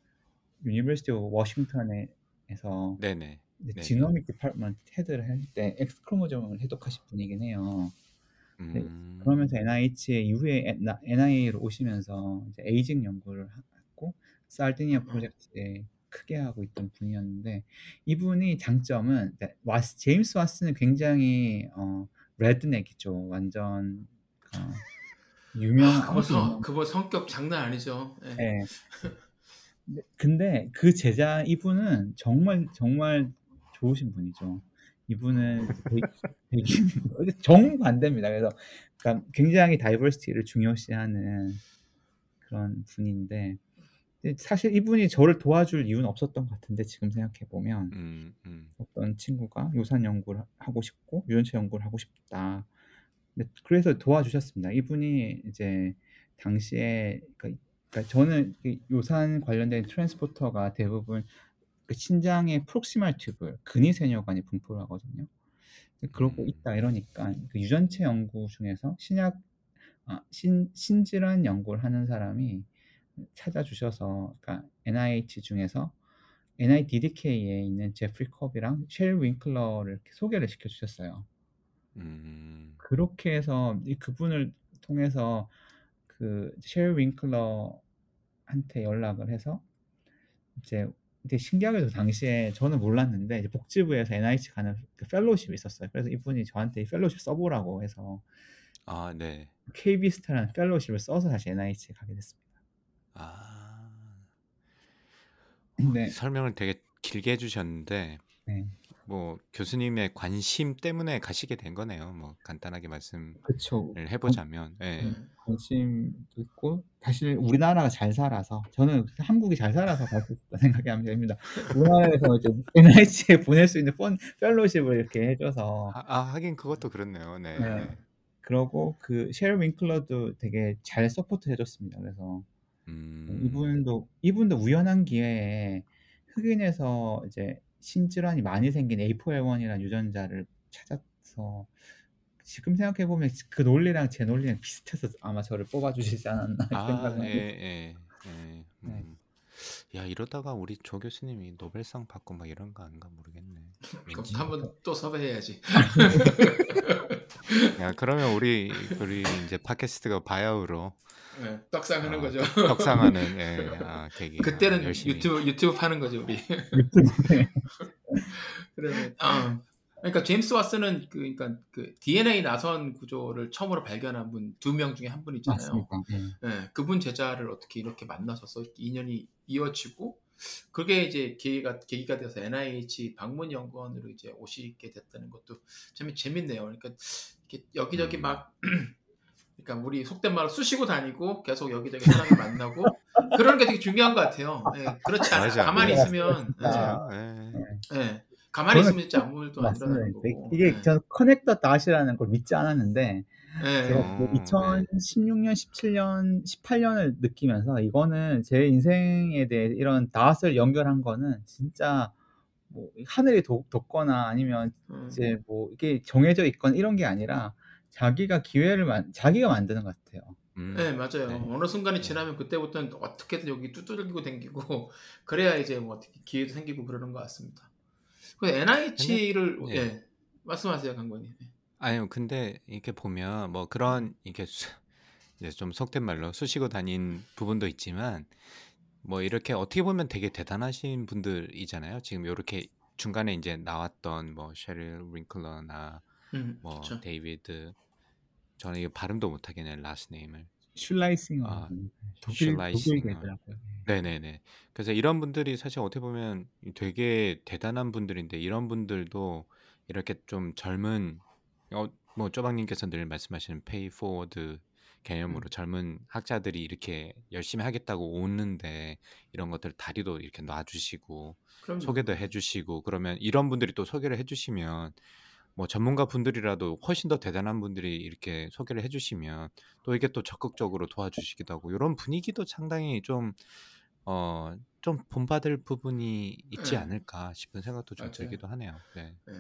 S2: University of Washington에서
S1: 네네.
S2: 이제
S1: 네네.
S2: genomic department head를 할 때 X 크로모솜을 해독하신 분이긴 해요. 네,
S1: 음,
S2: 그러면서 NIH 이후에 NIA로 오시면서 이제 에이징 연구를 살디니아 프로젝트에 크게 하고 있던 분이었는데 이분이 장점은 와스, 제임스 왓슨은 굉장히 어, 레드넥이죠. 완전 어, 유명한
S3: 그분 성 그분 성격 장난 아니죠. 예.
S2: 네. 근데- 그 제자 이분은 정말 정말 좋으신 분이죠. 이분은 정반대입니다. 그래서 그러니까 굉장히 다이버시티를 중요시하는 그런 분인데 사실 이분이 저를 도와줄 이유는 없었던 것 같은데 지금 생각해 보면
S1: 음, 음,
S2: 어떤 친구가 요산 연구를 하고 싶고 유전체 연구를 하고 싶다. 그래서 도와주셨습니다. 이분이 이제 당시에 그러니까, 그러니까 저는 이 요산 관련된 트랜스포터가 대부분 그 신장의 proximal tube 근위세뇨관이 분포를 하거든요. 그러고
S1: 음.
S2: 있다 이러니까 그 유전체 연구 중에서 신약 아, 신 신질환 연구를 하는 사람이 찾아주셔서 그러니까 NIH 중에서 NIDDK에 있는 제프리 컵이랑 셰릴 윙클러를 소개를 시켜주셨어요.
S1: 음,
S2: 그렇게 해서 이 그분을 통해서 그 셰릴 윙클러한테 연락을 해서 이제 근데 신기하게도 당시에 저는 몰랐는데 이제 복지부에서 NIH 가는 그 fellowship이 있었어요. 그래서 이분이 저한테 이 fellowship 써보라고 해서
S1: 아, 네.
S2: KB스타라는 펠로우십을 써서 다시 NIH에 가게 됐습니다.
S1: 아,
S2: 네,
S1: 설명을 되게 길게 해주셨는데,
S2: 네,
S1: 뭐 교수님의 관심 때문에 가시게 된 거네요. 뭐 간단하게 말씀을
S2: 그쵸.
S1: 해보자면, 예.
S3: 음.
S2: 관심도 있고 사실 우리나라가 잘 살아서 저는 한국이 잘 살아서 갈 수 있다 생각이 됩니다. 우리나라에서 이제 NIH에 보낼 수 있는 fund fellowship을 이렇게 해줘서
S1: 아, 아, 하긴 그것도 그렇네요. 네.
S2: 네. 그러고 그 셰릴 윙클러도 되게 잘 support 해줬습니다. 그래서
S1: 음,
S2: 이분도 이분도 우연한 기회에 흑인에서 이제 신질환이 많이 생긴 APOL1이라는 유전자를 찾아서 지금 생각해 보면 그 논리랑 제 논리랑 비슷해서 아마 저를 뽑아주시지 않았나
S1: 아,
S2: 생각을
S1: 예, 예, 예. 음. 야, 이러다가 우리 조 교수님이 노벨상 받고 막 이런 거 아닌가 모르겠네.
S3: 그럼. 한번 또 섭외해야지.
S1: 야, 그러면 우리 우리 이제 팟캐스트가 바야흐로
S3: 예, 떡상하는
S1: 아,
S3: 거죠.
S1: 떡상하는 예, 아, 계기.
S3: 그때는
S1: 열심히.
S3: 유튜브 유튜브 파는 거죠 우리. 그러면 아, 그러니까 제임스 왓슨은 그 그러니까 그 DNA 나선 구조를 처음으로 발견한 분 두 명 중에 한 분이잖아요.
S2: 맞습니다. 예.
S3: 예, 그분 제자를 어떻게 이렇게 만나셔서 인연이 이어지고 그게 이제 계기가 계기가 돼서 NIH 방문 연구원으로 이제 오시게 됐다는 것도 참 재밌네요. 그러니까 이렇게 여기저기
S1: 음.
S3: 막 그러니까 우리 속된 말로 쑤시고 다니고 계속 여기저기 사람을 만나고 그런 게 되게 중요한 것 같아요. 예, 그렇지 않아
S1: 맞아.
S3: 가만히
S2: 맞아.
S3: 있으면 예,
S1: 맞아요. 예.
S3: 예, 가만히 있으면 진짜 아무 일도 안. 일어나는 거고.
S2: 이게
S3: 예.
S2: 저는 커넥터 닷이라는 걸 믿지 않았는데
S3: 예,
S2: 제가 그
S1: 어, 네.
S2: 2016년, 17년, 18년을 느끼면서 이거는 제 인생에 대해 이런 닷을 연결한 거는 진짜 뭐 하늘이 돋, 돋거나 아니면
S3: 음,
S2: 이제 뭐 이게 정해져 있거나 이런 게 아니라 자기가 기회를 만, 자기가 만드는 것 같아요.
S1: 음.
S3: 네, 맞아요.
S1: 네.
S3: 어느 순간이
S1: 네.
S3: 지나면 그때부터는 어떻게든 여기 두들기고 댕기고 그래야 이제 뭐 어떻게 기회도 생기고 그러는 것 같습니다. 그 NIH를
S1: 네.
S3: 예 말씀하세요, 강관님. 네.
S1: 아니요, 근데 이렇게 보면 뭐 그런 이렇게 수, 이제 좀 속된 말로 쑤시고 다닌 부분도 있지만 뭐 이렇게 어떻게 보면 되게 대단하신 분들이잖아요. 지금 이렇게 중간에 이제 나왔던 뭐 셰릴 링클러나
S3: 음,
S1: 뭐
S3: 그렇죠.
S1: 데이비드 저는 이거 발음도 못하겠네 last name을
S2: 슐라이싱어
S1: 아,
S2: 독일
S1: 슐라이싱어.
S2: 독일 되더라고요.
S1: 네네네. 그래서 이런 분들이 사실 어떻게 보면 되게 대단한 분들인데 이런 분들도 이렇게 좀 젊은 어, 뭐 쪼박님께서 늘 말씀하시는 pay forward 개념으로
S2: 음.
S1: 젊은 학자들이 이렇게 열심히 하겠다고 오는데 이런 것들 다리도 이렇게 놔주시고
S3: 그럼요.
S1: 소개도 해주시고 그러면 이런 분들이 또 소개를 해주시면 뭐 전문가 분들이라도 훨씬 더 대단한 분들이 이렇게 소개를 해주시면 또 이게 또 적극적으로 도와주시기도 하고 이런 분위기도 상당히 좀 어, 좀 본받을 부분이 있지
S3: 네.
S1: 않을까 싶은 생각도 좀
S3: 맞아요.
S1: 들기도 하네요. 네.
S3: 예.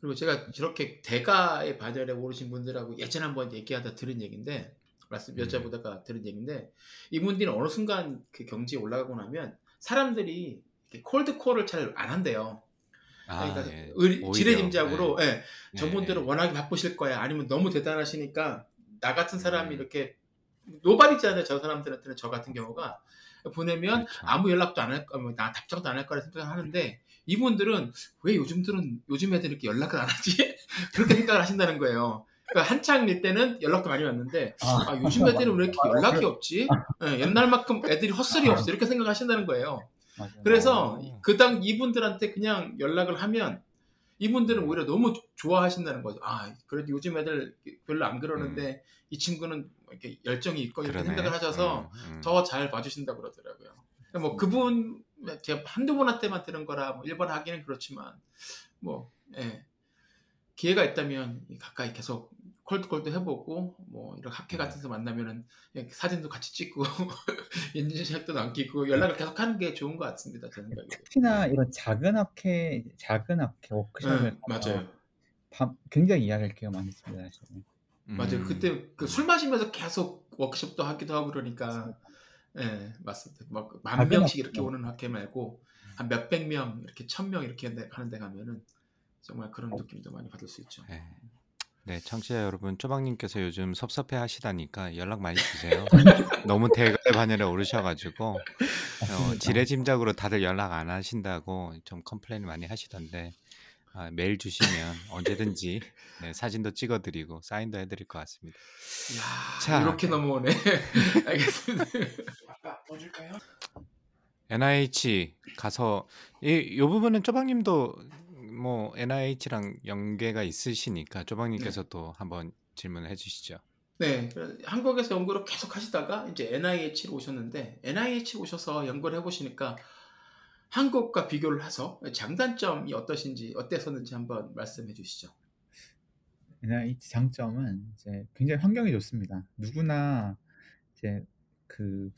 S3: 그리고 제가 저렇게 대가의 반열에 오르신 분들하고 예전에 한번 얘기하다 들은 얘기인데 말씀
S1: 음.
S3: 여쭤보다가 들은 얘기인데 이분들은 어느 순간 그 경지에 올라가고 나면 사람들이 콜드콜을 잘 안 한대요.
S1: 아,
S3: 그러니까
S1: 예.
S3: 의- 지레짐작으로
S1: 네.
S3: 예,
S1: 예,
S3: 워낙에 바쁘실 거야. 아니면 너무 대단하시니까 나 같은 사람이
S1: 음.
S3: 이렇게 노발이잖아요. 저 사람들한테는 저 같은 경우가 보내면
S1: 그렇죠.
S3: 아무 연락도 안 할 거, 뭐, 나 답장도 안 할 거라 생각하는데 이분들은 왜 요즘들은 요즘 애들 이렇게 연락을 안 하지? 그렇게 생각을 하신다는 거예요. 그러니까 한창일 때는 연락도 많이 왔는데 아, 요즘 애들은 왜 이렇게 연락이 없지? 예, 옛날만큼 애들이 헛소리 없어 이렇게 생각하신다는 거예요.
S2: 맞아요.
S3: 그래서
S1: 어.
S3: 그당 이분들한테 그냥 연락을 하면 이분들은 오히려 너무 좋아하신다는 거죠. 아, 그래도 요즘 애들 별로 안 그러는데 이 친구는 이렇게 열정이 있고 이렇게
S1: 음. 그러네.
S3: 생각을 하셔서
S1: 음, 음.
S3: 더잘 봐주신다 고 그러더라고요. 그러니까 뭐 그분 제가 한두 분한테만 들은 거라 뭐 일반 하기는 그렇지만 뭐 예. 기회가 있다면 가까이 계속 콜드콜도 해보고 뭐 이런 학회
S1: 음.
S3: 같은 데서 만나면은 사진도 같이 찍고 인증샷도 남기고 연락을 계속 하는 게 좋은 것 같습니다. 제 생각에.
S2: 특히나 이런 작은 학회 작은 학회 워크숍을
S3: 네, 맞아요.
S2: 밤- 굉장히 이야기할 기회가 많습니다. 사실.
S3: 맞아요.
S1: 음.
S3: 그때 그 술 마시면서 계속 워크숍도 하기도 하고 그러니까 예 맞습니다. 막만
S2: 작은
S3: 명씩 이렇게. 오는 학회 말고 한 몇백 명 이렇게 천 명 이렇게 하는 데 가면은 정말 그런 느낌도 많이 받을 수 있죠.
S1: 네. 네, 청취자 여러분, 쪼박님께서 요즘 섭섭해 하시다니까 연락 많이 주세요. 너무 대가의 반열에 오르셔가지고, 어,
S2: 맞습니다.
S1: 지레짐작으로 다들 연락 안 하신다고 좀 complain 많이 하시던데, 아, 메일 주시면 언제든지 네, 사진도 찍어드리고 사인도 해드릴 것 같습니다.
S3: 이야
S1: 자.
S3: 이렇게 넘어오네. 알겠습니다.
S1: NIH 가서, 이, 요 부분은 쪼박님도 뭐 NIH랑 연계가 있으시니까 쪼박님께서 또 한번 질문을 해주시죠.
S3: 네, 한국에서 연구를 계속 하시다가 이제 NIH로 오셨는데 NIH 오셔서 연구를 해보시니까 한국과 비교를 해서 장단점이 어떠신지 어땠었는지 한번 말씀해 주시죠.
S2: NIH 장점은 이제 굉장히 환경이 좋습니다. 누구나 이제 그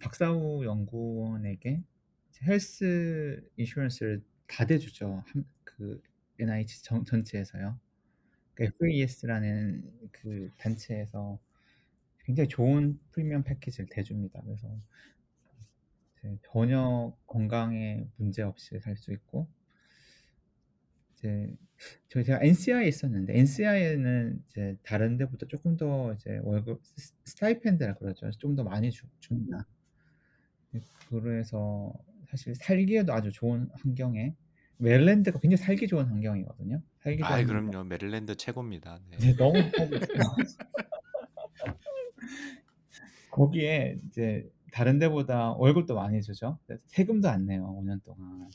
S2: 박사후 연구원에게 health insurance를 다 대주죠. 한- 그 NIH 전, 전체에서요. 그 FAES라는 그 단체에서 굉장히 좋은 프리미엄 패키지를 대줍니다. 그래서 전혀 건강에 문제 없이 살 수 있고 이제 저희 제가 NCI에 있었는데 NCI에는 이제 다른 데보다 조금 더 이제 월급 s- stipend라 그러죠. 좀 더 많이 주, 줍니다. 네, 그래서 사실 살기에도 아주 좋은 환경에 메릴랜드가 굉장히 살기 좋은 환경이거든요. 살기 좋은
S1: 아,
S2: 환경.
S1: 그럼요. 메릴랜드 최고입니다. 네.
S2: 네, 너무 살기 좋아요. 거기에 이제 다른 데보다 월급도 많이 주죠. 세금도 안 내요. 5년 동안.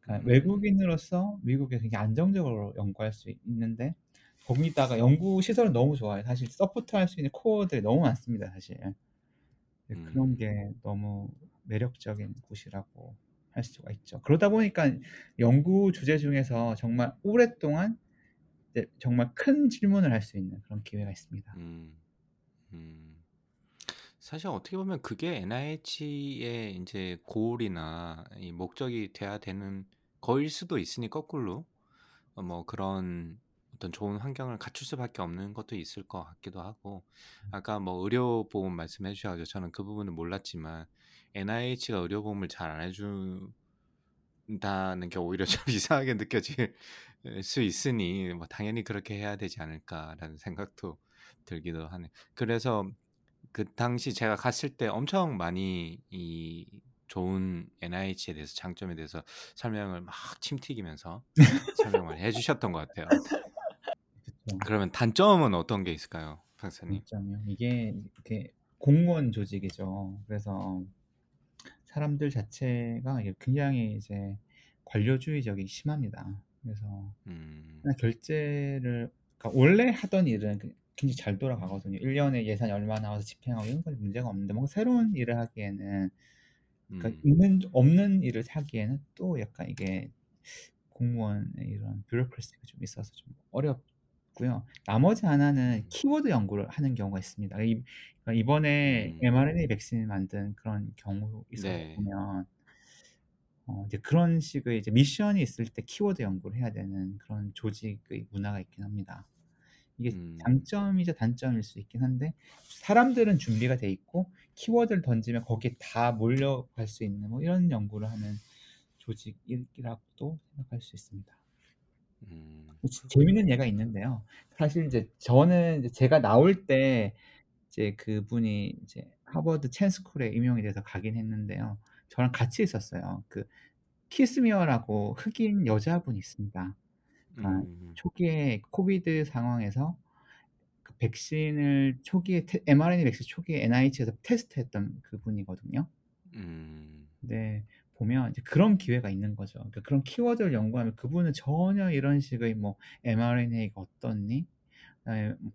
S2: 그러니까
S1: 음.
S2: 외국인으로서 미국에 굉장히 안정적으로 연구할 수 있는데 거기다가 연구 시설은 너무 좋아요. 사실 support 할 수 있는 core들이 너무 많습니다. 사실 네,
S1: 음.
S2: 그런 게 너무 매력적인 곳이라고 할 수가 있죠. 그러다 보니까 연구 주제 중에서 정말 오랫동안 정말 큰 질문을 할 수 있는 그런 기회가 있습니다.
S1: 음, 음. 사실 어떻게 보면 그게 NIH의 이제 고울이나 이 목적이 돼야 되는 거일 수도 있으니 거꾸로 어, 뭐 그런 어떤 좋은 환경을 갖출 수밖에 없는 것도 있을 것 같기도 하고 아까 뭐 의료 보험 말씀해 주셔가지고 저는 그 부분은 몰랐지만 NIH가 의료보험을 잘 안 해준다는 게 오히려 좀 이상하게 느껴질 수 있으니 뭐 당연히 그렇게 해야 되지 않을까라는 생각도 들기도 하네. 그래서 그 당시 제가 갔을 때 엄청 많이 이 좋은 NIH에 대해서 장점에 대해서 설명을 막 침 튀기면서 설명을 해주셨던 것 같아요.
S2: 그쵸.
S1: 그러면 단점은 어떤 게 있을까요, 박사님?
S2: 단점이요. 이게 공무원 조직이죠. 그래서 사람들 자체가 굉장히 이제 관료주의적이 심합니다. 그래서
S1: 음,
S2: 결제를 그러니까 원래 하던 일은 그- 굉장히 잘 돌아가거든요. 1년에 예산이 얼마 나와서 집행하고 이런 건 문제가 없는데 뭔가 새로운 일을 하기에는 그러니까
S1: 음,
S2: 있는 없는 일을 하기에는 또 약간 이게 공무원의 이런 bureaucracy가 좀 있어서 좀 어렵고요. 나머지 하나는
S1: 음,
S2: 키워드 연구를 하는 경우가 있습니다. 이, 그러니까 이번에
S1: 음,
S2: mRNA 백신을 만든 그런 경우 있어서
S1: 네,
S2: 보면 어, 이제 그런 식의 이제 미션이 있을 때 키워드 연구를 해야 되는 그런 조직의 문화가 있긴 합니다. 이게
S1: 음,
S2: 장점이자 단점일 수 있긴 한데 사람들은 준비가 돼 있고 키워드를 던지면 거기에 다 몰려갈 수 있는 뭐 이런 연구를 하는 조직이라고도 생각할 수 있습니다.
S1: 음,
S2: 지-
S1: 그렇군요.
S2: 재밌는 예가 있는데요. 사실 이제 저는 이제 제가 나올 때 이제 그분이 이제 하버드 Chan School에 임용이 돼서 가긴 했는데요. 저랑 같이 있었어요. 그 키즈미키아라고 흑인 여자분이 있습니다. 그러니까
S1: 음,
S2: 초기에 COVID 상황에서 그 백신을 초기에 테- mRNA 백신 초기에 NIH에서 테스트했던 그분이거든요.
S1: 음,
S2: 근데 보면 이제 그런 기회가 있는 거죠. 그러니까 그런 키워드를 연구하면 그분은 전혀 이런 식의 뭐 mRNA가 어떻니,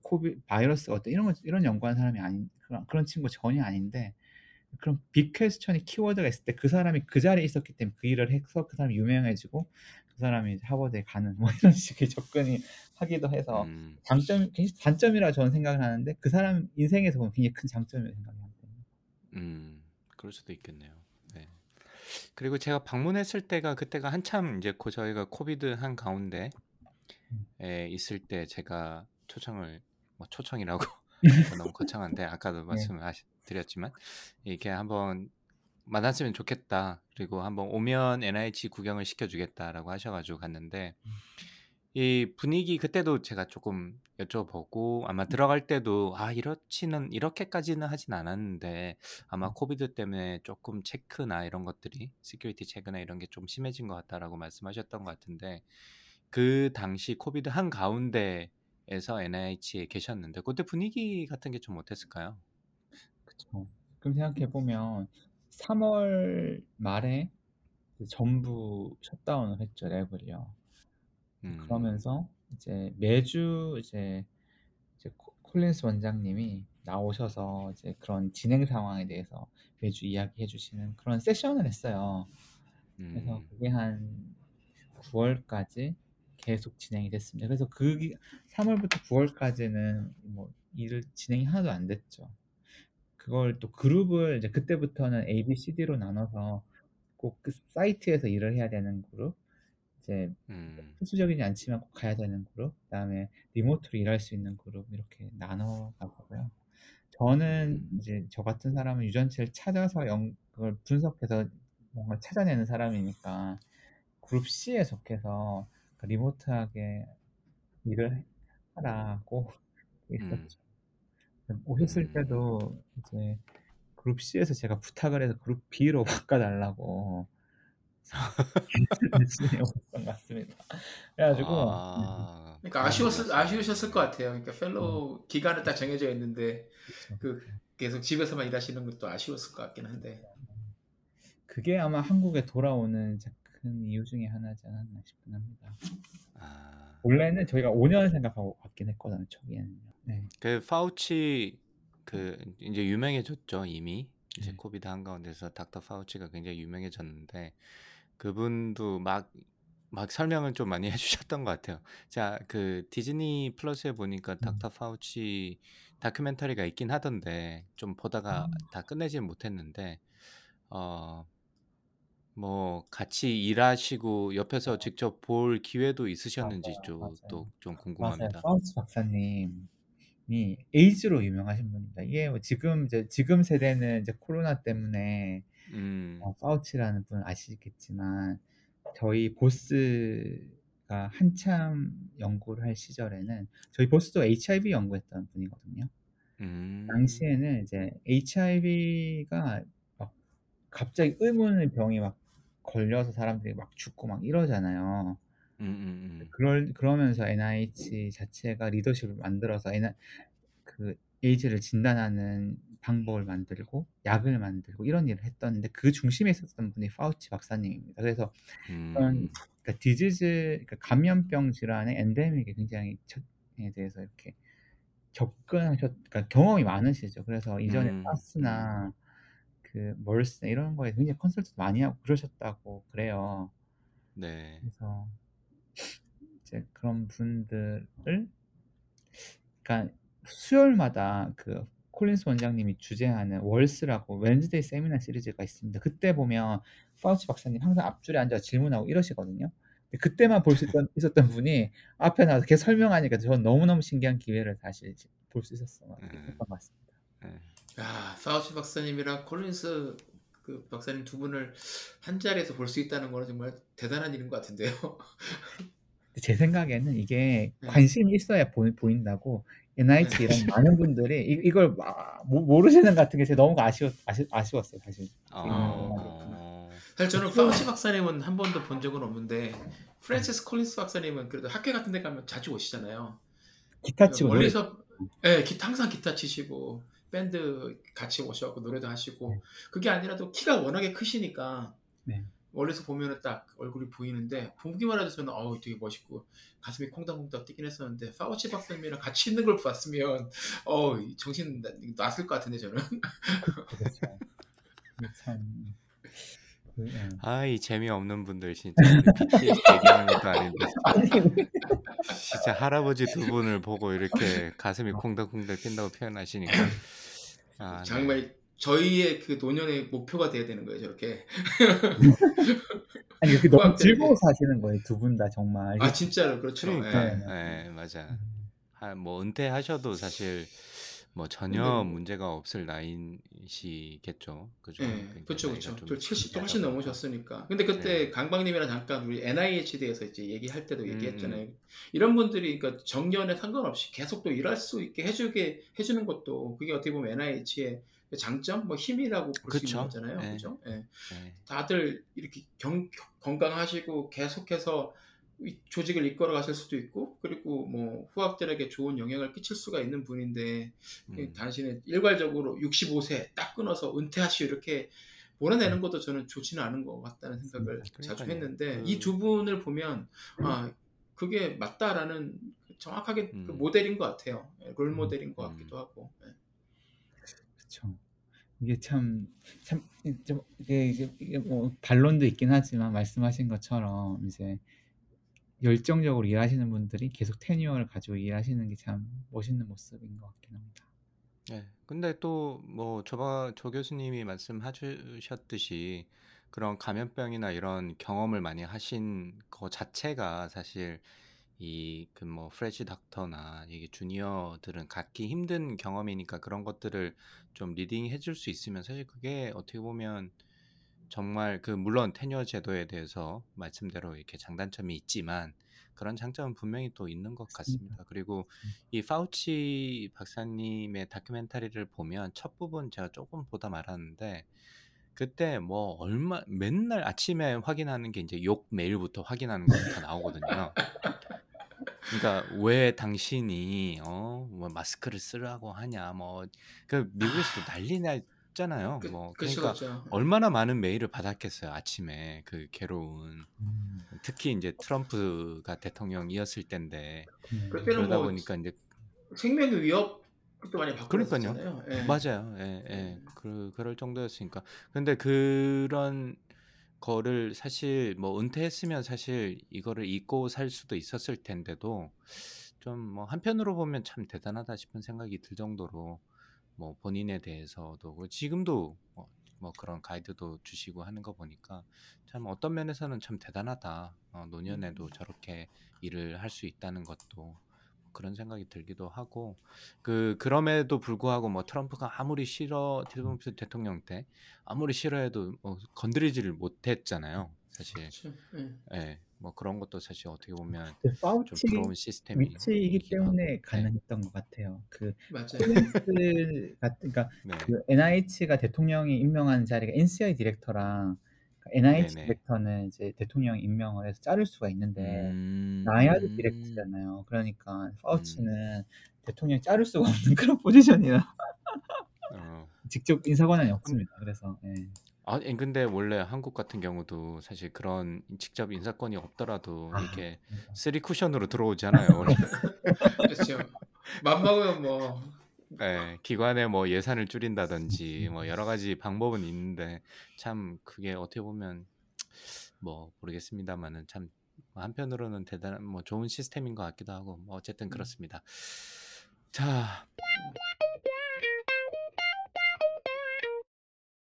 S2: 코비 바이러스가 어떤 이런 거 이런 연구하는 사람이 아닌 그런 그런 친구 전혀 아닌데 그런 빅 퀘스천이 키워드가 있을 때 그 사람이 그 자리에 있었기 때문에 그 일을 해서 그 사람이 유명해지고 그 사람이 하버드에 가는 뭐 이런 식의 접근이 하기도 해서
S1: 음,
S2: 장점 단점이라 저는 생각을 하는데 그 사람 인생에서 보면 굉장히 큰 장점이라고 생각합니다.
S1: 음, 그럴 수도 있겠네요. 네. 그리고 제가 방문했을 때가 그때가 한참 이제 고 저희가 코비드 한 가운데
S2: 음.
S1: 에 있을 때 제가 초청을 뭐 초청이라고 뭐 너무 거창한데 아까도
S2: 네.
S1: 말씀을 하시, 드렸지만 이렇게 한번 만났으면 좋겠다 그리고 한번 오면 NIH 구경을 시켜주겠다라고 하셔가지고 갔는데
S2: 음.
S1: 이 분위기 그때도 제가 조금 여쭤보고 아마 들어갈 때도 아 이렇지는 이렇게까지는 하진 않았는데 아마
S2: 음.
S1: COVID 때문에 조금 체크나 이런 것들이 security check나 이런 게 좀 심해진 것 같다라고 말씀하셨던 것 같은데 그 당시 COVID 한 가운데 에서 NIH에 계셨는데 그때 분위기 같은 게 좀 어땠을까요?
S2: 그쵸. 그럼 생각해 보면 3월 말에 전부 셧다운을 했죠 lab을요.
S1: 음,
S2: 그러면서 이제 매주 이제, 이제 코- 콜린스 원장님이 나오셔서 이제 그런 진행 상황에 대해서 매주 이야기해 주시는 그런 세션을 했어요. 그래서
S1: 음,
S2: 그게 한 9월까지 계속 진행이 됐습니다. 그래서 그 3월부터 9월까지는 뭐일 진행이 하나도 안 됐죠. 그걸 또 그룹을 이제 그때부터는 A, B, C, D로 나눠서 꼭 그 사이트에서 일을 해야 되는 그룹, 이제
S1: 음,
S2: 필수적이지 않지만 꼭 가야 되는 그룹, 그다음에 리모트로 일할 수 있는 그룹 이렇게 나눠 가고요. 저는
S1: 음,
S2: 이제 저 같은 사람은 유전체를 찾아서 연, 그걸 분석해서 뭔가 찾아내는 사람이니까 그룹 C에 속해서 그 리모트하게 일을 하라고
S1: 음,
S2: 있었죠. 오셨을
S1: 음.
S2: 때도 이제 그룹 C에서 제가 부탁을 해서 그룹 B로 바꿔달라고 오셨던 것 같습니다. 그래가지고 음,
S1: 아,
S3: 그러니까 아쉬웠을
S1: 일이었어요.
S3: 아쉬우셨을 것 같아요. 그러니까 fellow 기간은 딱 정해져 있는데
S2: 그쵸.
S3: 그 계속 집에서만 일하시는 것도 아쉬웠을 것 같긴 한데.
S2: 그게 아마 한국에 돌아오는 큰 이유 중에 하나지 않았나 싶긴 합니다.
S1: 아,
S2: 원래는 저희가 5년 생각하고 갔긴 했거든요, 초기에는요. 네.
S1: 그 파우치 그 이제 유명해졌죠 이미 이제
S2: 네.
S1: COVID 한가운데서 닥터 파우치가 굉장히 유명해졌는데 그분도 막막 설명을 좀 많이 해주셨던 것 같아요. 자, 그 디즈니 플러스에 보니까
S2: 음.
S1: 닥터 파우치 다큐멘터리가 있긴 하던데 좀 보다가 다 끝내지는 못했는데 어 뭐 같이 일하시고 옆에서 직접 볼 기회도 있으셨는지
S2: 맞아요,
S1: 좀
S2: 맞아요.
S1: 또 좀
S2: 맞아요.
S1: 궁금합니다.
S2: 파우치 박사님이 에이즈로 유명하신 분입니다. 이게 뭐 지금 이제 지금 세대는 이제 코로나 때문에
S1: 음.
S2: 어 파우치라는 분 아시겠지만 저희 보스가 한참 연구를 할 시절에는 저희 보스도 HIV 연구했던 분이거든요.
S1: 음.
S2: 당시에는 이제 HIV가 막 갑자기 의문의 병이 막 걸려서 사람들이 막 죽고 막 이러잖아요.
S1: 음 음 음.
S2: 그럴 그러면서 NIH 자체가 리더십을 만들어서 에나 그 에이즈를 진단하는 방법을 만들고 약을 만들고 이런 일을 했었는데 그 중심에 있었던 분이 파우치 박사님입니다. 그래서 그런
S1: 음.
S2: 그러니까 디지즈 그러니까 감염병 질환의 엔데믹에 굉장히 에 대해서 이렇게 접근하셨 그러니까 경험이 많으시죠. 그래서 이전에
S1: 음. 음.
S2: 사스나 그 멀스나 이런 거에 굉장히 컨설팅도 많이 하고 그러셨다고 그래요.
S1: 네.
S2: 그래서 이제 그런 분들을 그러니까 수요일마다 그 콜린스 원장님이 주재하는 WALS라고 Wednesday 세미나 시리즈가 있습니다. 그때 보면 파우치 박사님 항상 앞줄에 앉아서 질문하고 이러시거든요. 그때만 볼 수 있었던 분이 앞에 나와서 계속 설명하니까 저는 너무너무 신기한 기회를 다시 볼 수 있었던 것
S1: 음.
S2: 같습니다.
S1: 네.
S3: 야, 파우치 박사님이랑 콜린스 그 박사님 두 분을 한 자리에서 볼 수 있다는 거는 정말 대단한 일인 것 같은데요.
S2: 제 생각에는 이게
S3: 네.
S2: 관심이 있어야 보, 보인다고 NIH에 이런 많은 분들이 이, 이걸 막 모- 모르시는 것 같은 게 제가 너무 아쉬웠, 아쉬, 아쉬웠어요 사실.
S1: 어.
S3: 사실 저는 파우치 박사님은 한 번도 본 적은 없는데 프랜시스 콜린스 박사님은 그래도 학교 같은 데 가면 자주 오시잖아요.
S2: 기타 치고
S3: 멀리서 예, 기타 항상 기타 치시고 밴드 같이 오셔갖고 노래도 하시고
S2: 네.
S3: 그게 아니라도 키가 워낙에 크시니까
S2: 네.
S3: 멀리서 보면은 딱 얼굴이 보이는데 보기만 해도 저는 어우 되게 멋있고 가슴이 콩닥콩닥 뛰긴 했었는데 파우치 박사님이랑 같이 있는 걸 봤으면 어 정신 나- 났을 것 같은데 저는
S2: 그렇죠. 참 그, 예.
S1: 아, 이 재미없는 분들 진짜 PTS 얘기하는 것도 아닌데 진짜 할아버지 두 분을 보고 이렇게 가슴이 콩닥콩닥 뛴다고 표현하시니까 아, 네.
S3: 정말 저희의 그 노년의 목표가 돼야 되는 거예요 저렇게
S2: 아니 그 너무. 즐거워서 하시는 거예요 두 분 다 정말.
S3: 아 진짜로 그렇죠.
S1: 그러니까
S3: 예.
S2: 네.
S1: 예, 맞아. 아, 뭐 은퇴하셔도 사실 뭐 전혀
S3: 뭐-
S1: 문제가 없을 나이시겠죠. 그죠?
S3: 예,
S1: 그러니까
S3: 그렇죠, 그렇죠. 좀저 70도
S1: 있으시다
S3: 훨씬. 넘으셨으니까. 근데 그때
S1: 네.
S3: 강박님이랑 잠깐 우리 NIH에 대해서 이제 얘기할 때도
S1: 음,
S3: 얘기했잖아요. 이런 분들이 그러니까 정년에 상관없이 계속 또 일할 수 있게 해주게 해주는 것도 그게 어떻게 보면 NIH의 장점, 뭐 힘이라고 볼 수. 있는 거잖아요.
S1: 네.
S3: 그죠? 예.
S1: 네.
S3: 다들 이렇게 경, 건강하시고 계속해서 이 조직을 이끌어 가실 수도 있고 그리고 뭐 후학들에게 좋은 영향을 끼칠 수가 있는 분인데
S1: 음,
S3: 당신은 일괄적으로 65세 딱 끊어서 은퇴하시오 이렇게 몰아내는 것도 저는 좋지는 않은 것 같다는 생각을 자주
S1: 그러니까요.
S3: 했는데
S1: 그-
S3: 이두 분을 보면 아 그게 맞다라는 정확하게 그
S1: 음.
S3: 모델인 것 같아요 롤
S2: 음.
S3: 모델인 것
S1: 음.
S3: 같기도 하고 예.
S2: 그렇죠. 이게 참, 참, 좀, 이게, 이게 뭐, 반론도 있긴 하지만, 말씀하신 것처럼, 이제, 열정적으로 일하시는 분들이 계속 테뉴어를 가지고 일하시는 게 참 멋있는 모습인 것 같긴 합니다.
S1: 네. 근데 또 뭐 저바 조 교수님이 말씀하셨듯이 그런 감염병이나 이런 경험을 많이 하신 거 자체가 사실 이 그 뭐 fresh doctor나 이게 주니어들은 갖기 힘든 경험이니까 그런 것들을 좀 leading 해줄 수 있으면 사실 그게 어떻게 보면 정말 그 물론 tenure 제도에 대해서 말씀대로 이렇게 장단점이 있지만 그런 장점은 분명히 또 있는 것. 같습니다. 그리고 이 파우치 박사님의 다큐멘터리를 보면 첫 부분 제가 조금 보다 말았는데 그때 뭐 얼마 맨날 아침에 확인하는 게 이제 욕 메일부터 확인하는 것부터 나오거든요. 그러니까 왜 당신이 어뭐 마스크를 쓰라고 하냐 뭐 그 미국에서도 난리 났잖아요.
S3: 그,
S1: 뭐 그러니까
S3: 그렇죠
S1: 얼마나 많은 메일을 받았겠어요 아침에 그 괴로운
S2: 음,
S1: 특히 이제 트럼프가 대통령이었을 때인데
S2: 음.
S1: 그러다
S3: 뭐
S1: 보니까 이제
S3: 생명의 위협도 많이 받고
S1: 그러니까요.
S3: 예.
S1: 맞아요. 예, 예.
S3: 예.
S1: 그, 그럴 정도였으니까. 근데 그런 거를 사실 뭐 은퇴했으면 사실 이거를 잊고 살 수도 있었을 텐데도 좀 뭐 한편으로 보면 참 대단하다 싶은 생각이 들 정도로 뭐 본인에 대해서도 그 지금도 뭐 뭐 그런 가이드도 주시고 하는 거 보니까 참 어떤 면에서는 참 대단하다. 어, 노년에도 저렇게 일을 할 수 있다는 것도 그런 생각이 들기도 하고 그 그럼에도 불구하고 뭐 트럼프가 아무리 싫어 트럼프 대통령 때 아무리 싫어해도 뭐 건드리지를 못했잖아요. 사실.
S3: 예.
S1: 예. 뭐 그런 것도 사실 어떻게 보면 그좀
S2: 파우치
S1: 부러운 시스템이
S2: 위치이기. 때문에
S1: 네.
S2: 가능했던 것 같아요. 그. comments 같은 그러니까
S1: 네.
S2: 그 NIH가 대통령이 임명한 자리가 NCI 디렉터랑 NIH
S1: 네네.
S2: director는 이제 대통령이 임명을 해서 자를 수가 있는데
S1: 음,
S2: NIAID
S1: 음,
S2: director잖아요. 그러니까
S1: 음,
S2: 파우치는 대통령이 자를 수가 없는 그런 포지션이라
S1: 어.
S2: 직접 인사 권한이 없습니다. 그래서 예.
S1: 아니 근데 원래 한국 같은 경우도 사실 그런 직접 인사권이 없더라도
S2: 아,
S1: 이렇게. 쓰리 쿠션으로 들어오잖아요. 원래
S3: 그렇죠. 맘먹으면 뭐
S1: 예, 기관의 뭐 예산을 줄인다든지 뭐 여러 가지 방법은 있는데 참 그게 어떻게 보면 뭐 모르겠습니다만은 참 한편으로는 대단한 뭐 좋은 시스템인 것 같기도 하고 뭐 어쨌든
S3: 음.
S1: 그렇습니다. 자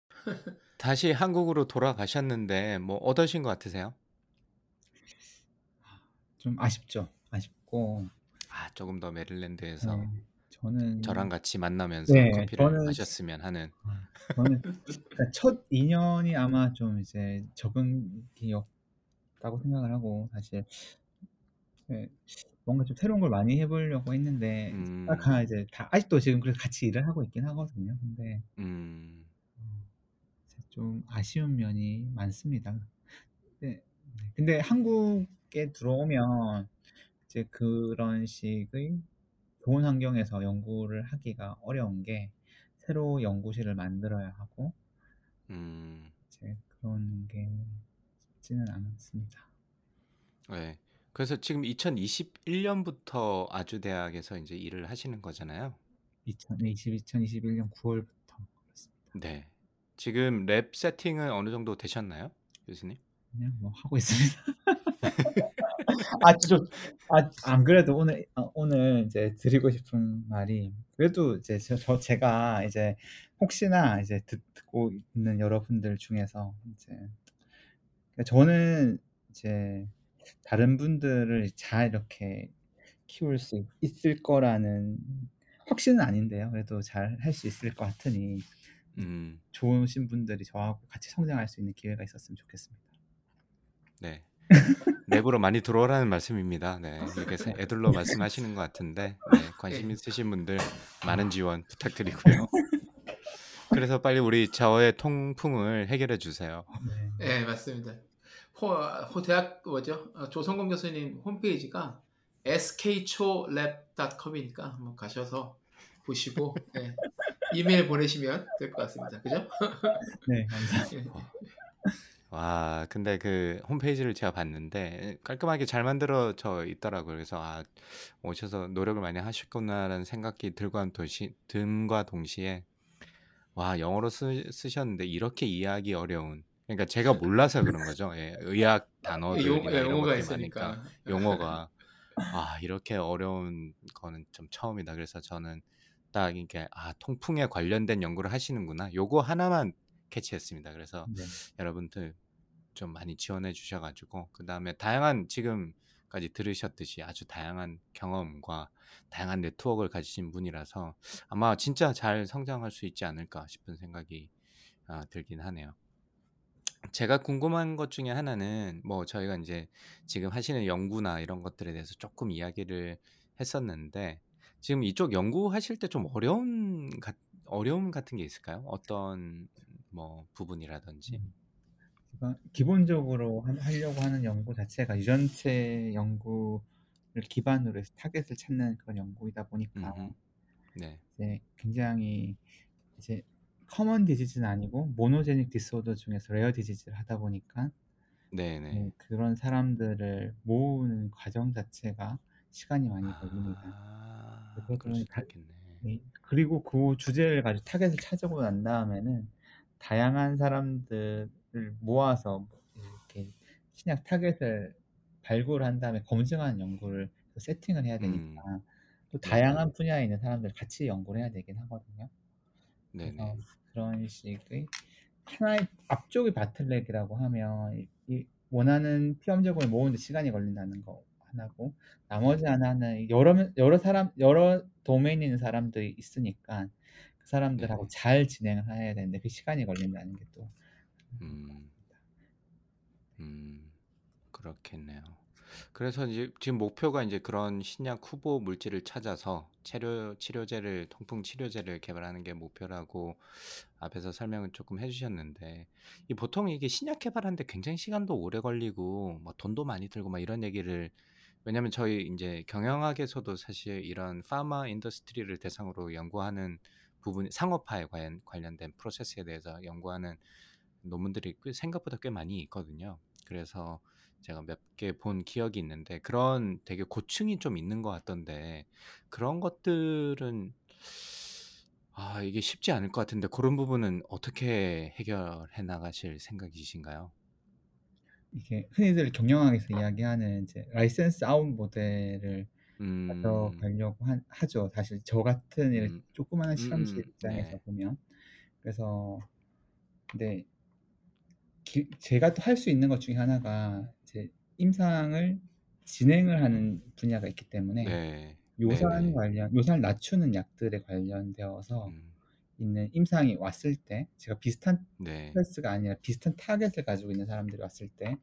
S1: 다시 한국으로 돌아가셨는데 뭐 어떠신 것 같으세요?
S2: 좀 아쉽죠. 아쉽고
S1: 아 조금 더 메릴랜드에서
S2: 네, 저는
S1: 저랑 같이 만나면서
S2: 네,
S1: 커피를
S2: 저는
S1: 마셨으면 하는
S2: 아, 저는 그러니까 첫 2년이 아마 좀 이제 적응기였다고 생각을 하고 사실 네, 뭔가 좀 새로운 걸 많이 해보려고 했는데
S1: 음,
S2: 딱 이제 다 아직도 지금 그래서 같이 일을 하고 있긴 하거든요. 근데
S1: 음,
S2: 어, 좀 아쉬운 면이 많습니다. 네, 네. 근데 한국에 들어오면 이제 그런 식의 좋은 환경에서 연구를 하기가 어려운 게 새로 연구실을 만들어야 하고
S1: 음,
S2: 이제 그런 게 쉽지는 않습니다.
S1: 네. 그래서 지금 2021년부터 아주 대학에서 이제 일을 하시는 거잖아요.
S2: 2020, 2021년 9월부터 그렇습니다.
S1: 네. 지금 랩 세팅은 어느 정도 되셨나요, 교수님?
S2: 그냥 뭐 하고 있습니다. 아, 좀, 아, 안 그래도 오늘, 아, 오늘 이제 드리고 싶은 말이, 그래도 이제 저, 저 제가 이제 혹시나 이제 듣, 듣고 있는 여러분들 중에서 이제, 그러니까 저는 이제 다른 분들을 잘 이렇게 키울 수 있을 거라는 확신은 아닌데요. 그래도 잘 할 수 있을 것 같으니
S1: 음,
S2: 좋으신 분들이 저하고 같이 성장할 수 있는 기회가 있었으면 좋겠습니다.
S1: 네. 랩으로 많이 들어오라는 말씀입니다. 네. 이렇게 세- 애들로 말씀하시는 것 같은데 네, 관심
S3: 네.
S1: 있으신 분들 많은 지원 부탁드리고요. 그래서 빨리 우리 저의 통풍을 해결해 주세요.
S2: 네.
S3: 네, 맞습니다. 호, 호 대학 뭐죠? 어, 조성공 교수님 홈페이지가 skcholab.com이니까 한번 가셔서 보시고 네, 이메일 보내시면 될 것 같습니다. 그죠?
S2: 네, 감사합니다.
S1: 와, 근데 그 홈페이지를 제가 봤는데 깔끔하게 잘 만들어져 있더라고요. 그래서 아, 오셔서 노력을 많이 하셨구나라는 생각이 들과 도시, 듬과 동시에 와, 영어로 쓰, 쓰셨는데 이렇게 이해하기 어려운 그러니까 제가 몰라서 그런 거죠. 예, 의학
S3: 용,
S1: 단어들이나 이런
S3: 용어가
S1: 것들이 많으니까
S3: 있으니까.
S1: 용어가 아, 이렇게 어려운 거는 좀 처음이다. 그래서 저는 딱 이게 아, 통풍에 관련된 연구를 하시는구나. 요거 하나만 캐치했습니다. 그래서
S2: 네.
S1: 여러분들 좀 많이 지원해 주셔가지고 그 다음에 다양한 지금까지 들으셨듯이 아주 다양한 경험과 다양한 네트워크를 가지신 분이라서 아마 진짜 잘 성장할 수 있지 않을까 싶은 생각이 아, 들긴 하네요. 제가 궁금한 것 중에 하나는 뭐 저희가 이제 지금 하시는 연구나 이런 것들에 대해서 조금 이야기를 했었는데 지금 이쪽 연구하실 때 좀 어려운 가- 어려움 같은 게 있을까요? 어떤 뭐 부분이라든지.
S2: 음. 기본적으로 하- 하려고 하는 연구 자체가 유전체 연구를 기반으로 해서 타겟을 찾는 그런 연구이다 보니까.
S1: 네.
S2: 이제 굉장히 이제 common disease는 아니고 monogenic disorder 중에서 rare disease를 하다 보니까. 네, 그런 사람들을 모으는 과정 자체가 시간이 많이 걸립니다.
S1: 아,
S2: 그래서
S1: 그럴 수도
S2: 다-
S1: 있겠네.
S2: 네, 그리고 그 주제를 가지고 타겟을 찾아보고 난 다음에는 다양한 사람들을 모아서 이렇게 신약 타겟을 발굴한 다음에 검증하는 연구를 또 세팅을 해야 되니까 또
S1: 네.
S2: 다양한 분야에 있는 사람들 같이 연구를 해야 되긴 하거든요.
S1: 네네.
S2: 그래서 그런 식의 하나의 앞쪽이 바틀렉이라고 하면 이, 이 원하는 피험적을 모으는데 시간이 걸린다는 거 하나고 나머지 하나는 여러 명- 여러 사람 여러 도메인에 있는 사람들이 있으니까 그 사람들하고
S1: 네.
S2: 잘 진행을 해야 되는데 그 시간이 걸린다는 게또
S1: 음. 음. 그렇겠네요. 그래서 이제 지금 목표가 이제 그런 신약 후보 물질을 찾아서 치료 치료제를 통풍 치료제를 개발하는 게 목표라고 앞에서 설명을 조금 해주셨는데 이 보통 이게 신약 개발하는데 굉장히 시간도 오래 걸리고 뭐 돈도 많이 들고 막 이런 얘기를 왜냐면 저희 이제 경영학에서도 사실 이런 pharma industry를 대상으로 연구하는 부분 상업화에 관련 관련된 프로세스에 대해서 연구하는 논문들이 꽤 생각보다 꽤 많이 있거든요. 그래서 제가 몇 개 본 기억이 있는데 그런 되게 고충이 좀 있는 것 같던데 그런 것들은 아 이게 쉽지 않을 것 같은데 그런 부분은 어떻게 해결해 나가실 생각이신가요?
S2: 이게 흔히들 경영학에서 이야기하는 이제 license out 모델을
S1: 음,
S2: 가져가려고 한- 하죠. 사실 저 같은 일
S1: 음,
S2: 조그마한
S1: 음,
S2: 실험실
S1: 음,
S2: 입장에서
S1: 네.
S2: 보면 그래서 근데 기- 제가 또 할 수 있는 것 중에 하나가 이제 임상을 진행을 하는 분야가 있기 때문에
S1: 네,
S2: 요산
S1: 네네.
S2: 관련 요산을 낮추는 약들에 관련되어서
S1: 음,
S2: 있는 임상이 왔을 때 제가 비슷한
S1: 네,
S2: 스트레스가 아니라 비슷한 타겟을 가지고 있는 사람들이 왔을 때,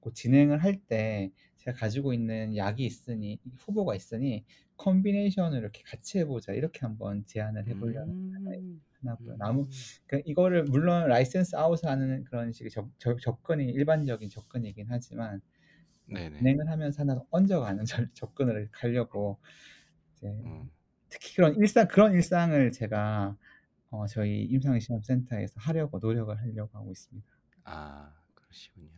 S2: 그 진행을 할 때 제가 가지고 있는 약이 있으니 후보가 있으니 combination을 이렇게 같이 해보자 이렇게 한번 제안을 해보려는
S1: 음,
S2: 하나고요. 나무
S1: 음,
S2: 그 이거를 물론 license out하는 그런 식의 접, 접, 접 근이 일반적인 접근이긴 하지만
S1: 네네.
S2: 진행을 하면서 하나 얹어가는 절- 접근을 가려고 이제
S1: 음,
S2: 특히 그런 임상 그런 임상을 제가 어, 저희 임상시험센터에서 하려고 노력을 하려고 하고 있습니다.
S1: 아, 그러시군요.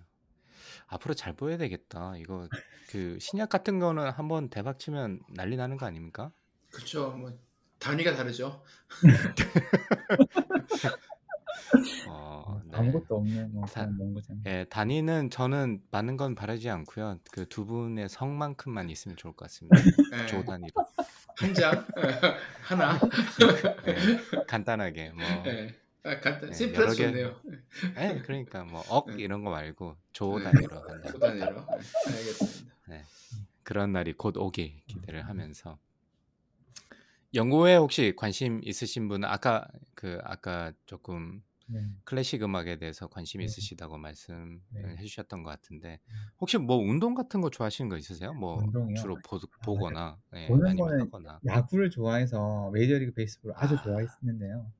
S1: 앞으로 잘 보여야 되겠다. 이거 그 신약 같은 거는 한번 대박 치면 난리 나는 거 아닙니까?
S3: 그렇죠. 뭐 단위가 다르죠.
S1: 어, 네.
S2: 아무것도 없는 뭐
S1: 다,
S2: 그런 농구장.
S1: 예, 단위는 저는 많은 건 바라지 않고요. 그 두 분의 성만큼만 있으면 좋을 것 같습니다.
S3: 예.
S1: 조 단위로.
S3: 한 장, 하나.
S1: 예, 간단하게 뭐,
S3: 예. 아, 간단,
S1: 여러 개,
S3: 좋네요.
S1: 예, 그러니까 뭐억
S3: 예.
S1: 이런 거 말고 조
S3: 네.
S1: 단위로 한다.
S3: 조 단위로. 예, 알겠습니다.
S1: 네, 그런 날이 곧 오길 기대를 하면서. 연구에 혹시 관심 있으신 분은 아까 그 아까 조금
S2: 네.
S1: 클래식 음악에 대해서 관심이
S2: 네.
S1: 있으시다고 말씀을
S2: 네.
S1: 해주셨던 것 같은데 혹시 뭐 운동 같은 거 좋아하시는 거 있으세요? 뭐
S2: 운동이요?
S1: 주로 보,
S2: 아,
S1: 보거나 예,
S2: 보는
S1: 아니면
S2: 거는
S1: 하거나
S2: 야구를 좋아해서 메이저리그 베이스볼을 아주
S1: 아,
S2: 좋아했었는데요.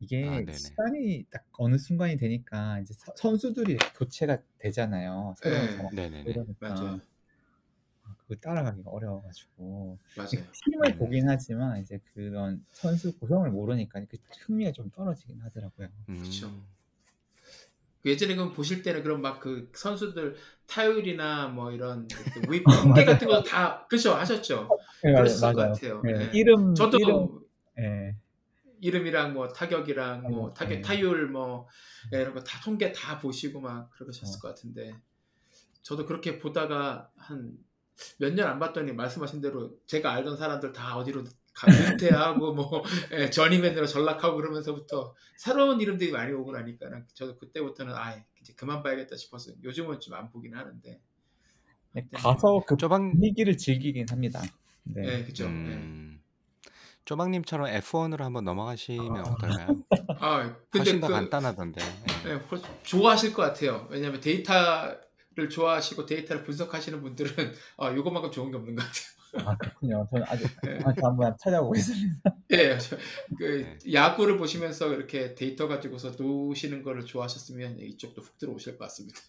S2: 이게
S1: 아
S2: 시간이 딱 어느 순간이 되니까 이제 서- 선수들이 교체가 되잖아요. 새로운
S3: 예.
S2: 거
S1: 네네네
S2: 이러니까
S3: 맞아요.
S2: 아, 그거 따라가기가 어려워가지고
S3: 맞아요.
S2: 팀을
S1: 음,
S2: 보긴 하지만 이제 그런 선수 구성을 모르니까 그 흥미가 좀 떨어지긴 하더라고요.
S3: 그렇죠.
S1: 음,
S3: 그 예전에 그 보실 때는 그런 막 그 선수들 타율이나 뭐 이런 그윗
S2: 맞아요.
S3: 통계 같은 거 다 그죠 하셨죠.
S2: 네.
S3: 그랬을 것
S2: 맞아요.
S3: 같아요.
S2: 네,
S3: 예.
S2: 이름 이름
S3: 저도
S2: 예.
S3: 이름이랑 뭐 타격이랑 뭐. 타격
S2: 예.
S3: 타율 뭐 예, 이런 거 다 통계 다 보시고 막 그러셨을
S2: 어.
S3: 것 같은데 저도 그렇게 보다가 한 몇 년 안 봤더니 말씀하신 대로 제가 알던 사람들 다 어디로 가 은퇴하고 뭐 예, 전임맨으로 전락하고 그러면서부터 새로운 이름들이 많이 오고 나니까 저도 그때부터는 아 이제 그만 봐야겠다 싶어서 요즘은 좀 안 보긴 하는데
S2: 네,
S3: 네.
S2: 가서 그
S1: 쪼방
S2: 분위기를 즐기긴 합니다. 네.
S3: 예, 그죠. 예.
S1: 음, 쪼방님처럼 F1으로 한번 넘어가시면 어떨까요?
S3: 아 근데
S1: 훨씬 더
S3: 그
S1: 간단하던데.
S3: 훨- 좋아하실 것 같아요. 왜냐하면 데이터 를 좋아하시고 데이터를 분석하시는 분들은 아 이것만큼 좋은 게 없는 것 같아요.
S2: 아 그렇군요. 저는 아직
S3: 예.
S2: 다시 한번 찾아보겠습니다.
S3: 예, 저- 그
S1: 네.
S3: 야구를 보시면서 이렇게 데이터 가지고서 노시는 거를 좋아하셨으면 이쪽도 훅 들어오실 것 같습니다.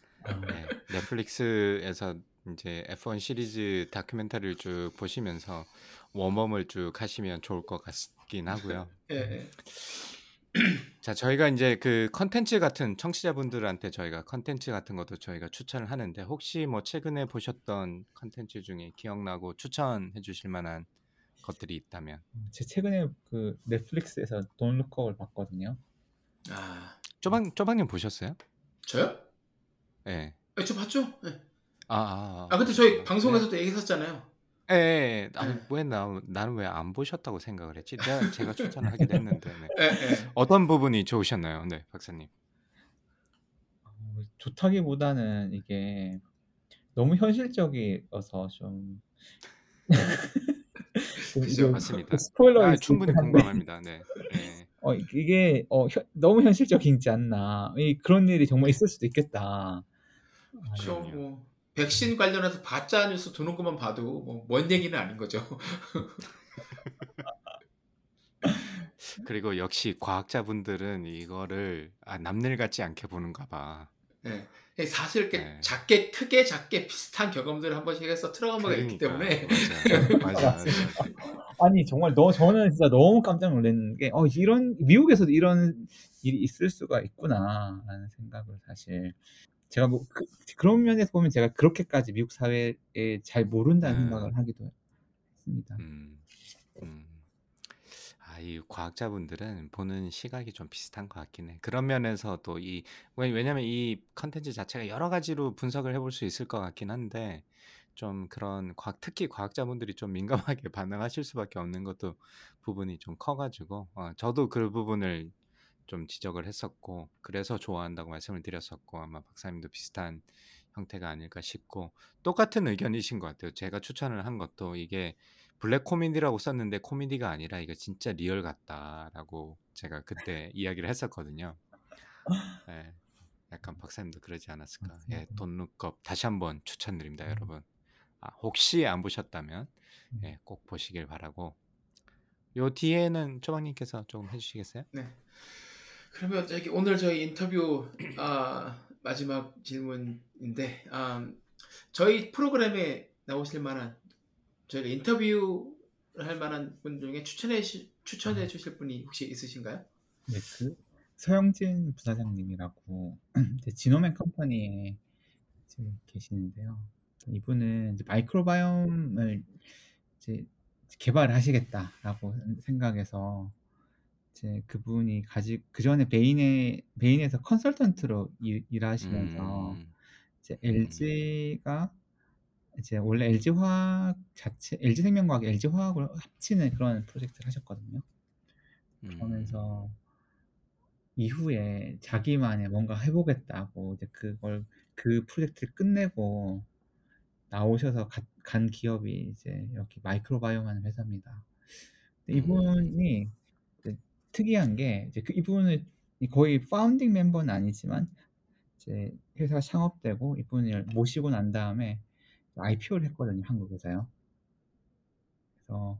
S1: 네, 넷플릭스에서 이제 F1 시리즈 다큐멘터리를 쭉 보시면서 warm-up을 쭉 하시면 좋을 것 같긴 하고요.
S3: 예, 예.
S1: 자, 저희가 이제 그 컨텐츠 같은 청취자분들한테 저희가 컨텐츠 같은 것도 저희가 추천을 하는데 혹시 뭐 최근에 보셨던 컨텐츠 중에 기억나고 추천해 주실 만한 것들이 있다면
S2: 제 최근에 그 넷플릭스에서 돈 룩업을 봤거든요.
S3: 아
S1: 쪼방 쪼방님 보셨어요?
S3: 저요?
S1: 예.
S3: 예, 저 봤죠. 예.
S1: 아, 아,
S3: 아 근데 저희
S1: 네.
S3: 방송에서도 얘기했었잖아요.
S1: 예, 예. 아,
S3: 네.
S1: 왜 나, 나는 왜 안 보셨다고 생각을 했지? 내가 제가 추천을 하긴 했는데 네.
S3: 예, 예.
S1: 어떤 부분이 좋으셨나요? 네, 박사님.
S2: 좋다기보다는 이게 너무 현실적이어서 좀 좀
S3: 그죠.
S1: 맞습니다.
S2: 스포일러일
S1: 아,
S2: 수
S1: 충분히
S2: 있긴 한데
S1: 공감합니다. 네. 네.
S2: 어 이게 어 현 너무 현실적이지 않나. 이 그런 일이 정말 있을 수도 있겠다.
S3: 그렇죠.
S1: 그럼요.
S3: 뭐 백신 관련해서 가짜 뉴스 도는 것만 봐도 뭐 먼 얘기는 아닌 거죠.
S1: 그리고 역시 과학자분들은 이거를 아, 남일 같지 않게 보는가 봐.
S3: 예. 사실 이렇게
S1: 네.
S3: 작게 크게 작게 비슷한 경험들을 한 번씩 해서 트라우마가 있기
S1: 그러니까
S3: 때문에
S1: 맞아, 맞아, 맞아.
S2: 아니 정말 너 저는 진짜 너무 깜짝 놀랐는 게 어 이런 미국에서도 이런 일이 있을 수가 있구나라는 생각을 사실 제가 뭐 그, 그런 면에서 보면 제가 그렇게까지 미국 사회에 잘 모른다는
S1: 음.
S2: 생각을 하기도 했습니다.
S1: 음, 음. 아, 이 과학자분들은 보는 시각이 좀 비슷한 것 같긴 해. 그런 면에서 또 이, 왜냐면 이 컨텐츠 자체가 여러 가지로 분석을 해볼 수 있을 것 같긴 한데, 좀 그런 과학, 특히 과학자분들이 좀 민감하게 반응하실 수밖에 없는 것도 부분이 좀 커가지고, 어, 저도 그 부분을 좀 지적을 했었고, 그래서 좋아한다고 말씀을 드렸었고, 아마 박사님도 비슷한 형태가 아닐까 싶고, 똑같은 의견이신 것 같아요. 제가 추천을 한 것도 이게 블랙 코미디라고 썼는데 코미디가 아니라 이거 진짜 real 같다라고 제가 그때 이야기를 했었거든요. 예, 약간 박사님도 그러지 않았을까. 예. 돈룩업 다시 한번 추천드립니다,
S2: 음.
S1: 여러분. 아, 혹시 안 보셨다면
S2: 음.
S1: 예, 꼭 보시길 바라고. 요 뒤에는 조방님께서 조금 해주시겠어요?
S3: 네. 그러면 저기 오늘 저희 인터뷰 아, 마지막 질문인데 아, 저희 프로그램에 나오실 만한 저희가 인터뷰를 할 만한 분 중에 추천해 주- 추천해 주실 분이 혹시 있으신가요?
S2: 네, 그 서영진 부사장님이라고 지놈앤컴퍼니에 지금 계시는데요. 이분은 microbiome을 이제 개발을 하시겠다라고 생각해서 이제 그분이 가지 그 전에 Bain에 Bain에서 컨설턴트로 일, 일하시면서
S1: 음,
S2: 이제 LG가 이제 원래 LG 화학 자체 LG 생명과학 LG 화학을 합치는 그런 프로젝트를 하셨거든요. 그러면서 이후에 자기만의 뭔가 해보겠다고 이제 그걸 그 프로젝트를 끝내고 나오셔서 가- 간 기업이 이제 여기 마이크로바이옴 하는 회사입니다. 근데 이분이 특이한 게 이제 그 이분은 거의 founding 멤버는 아니지만 이제 회사가 창업되고 이분을 모시고 난 다음에 IPO를 했거든요 한국에서요. 그래서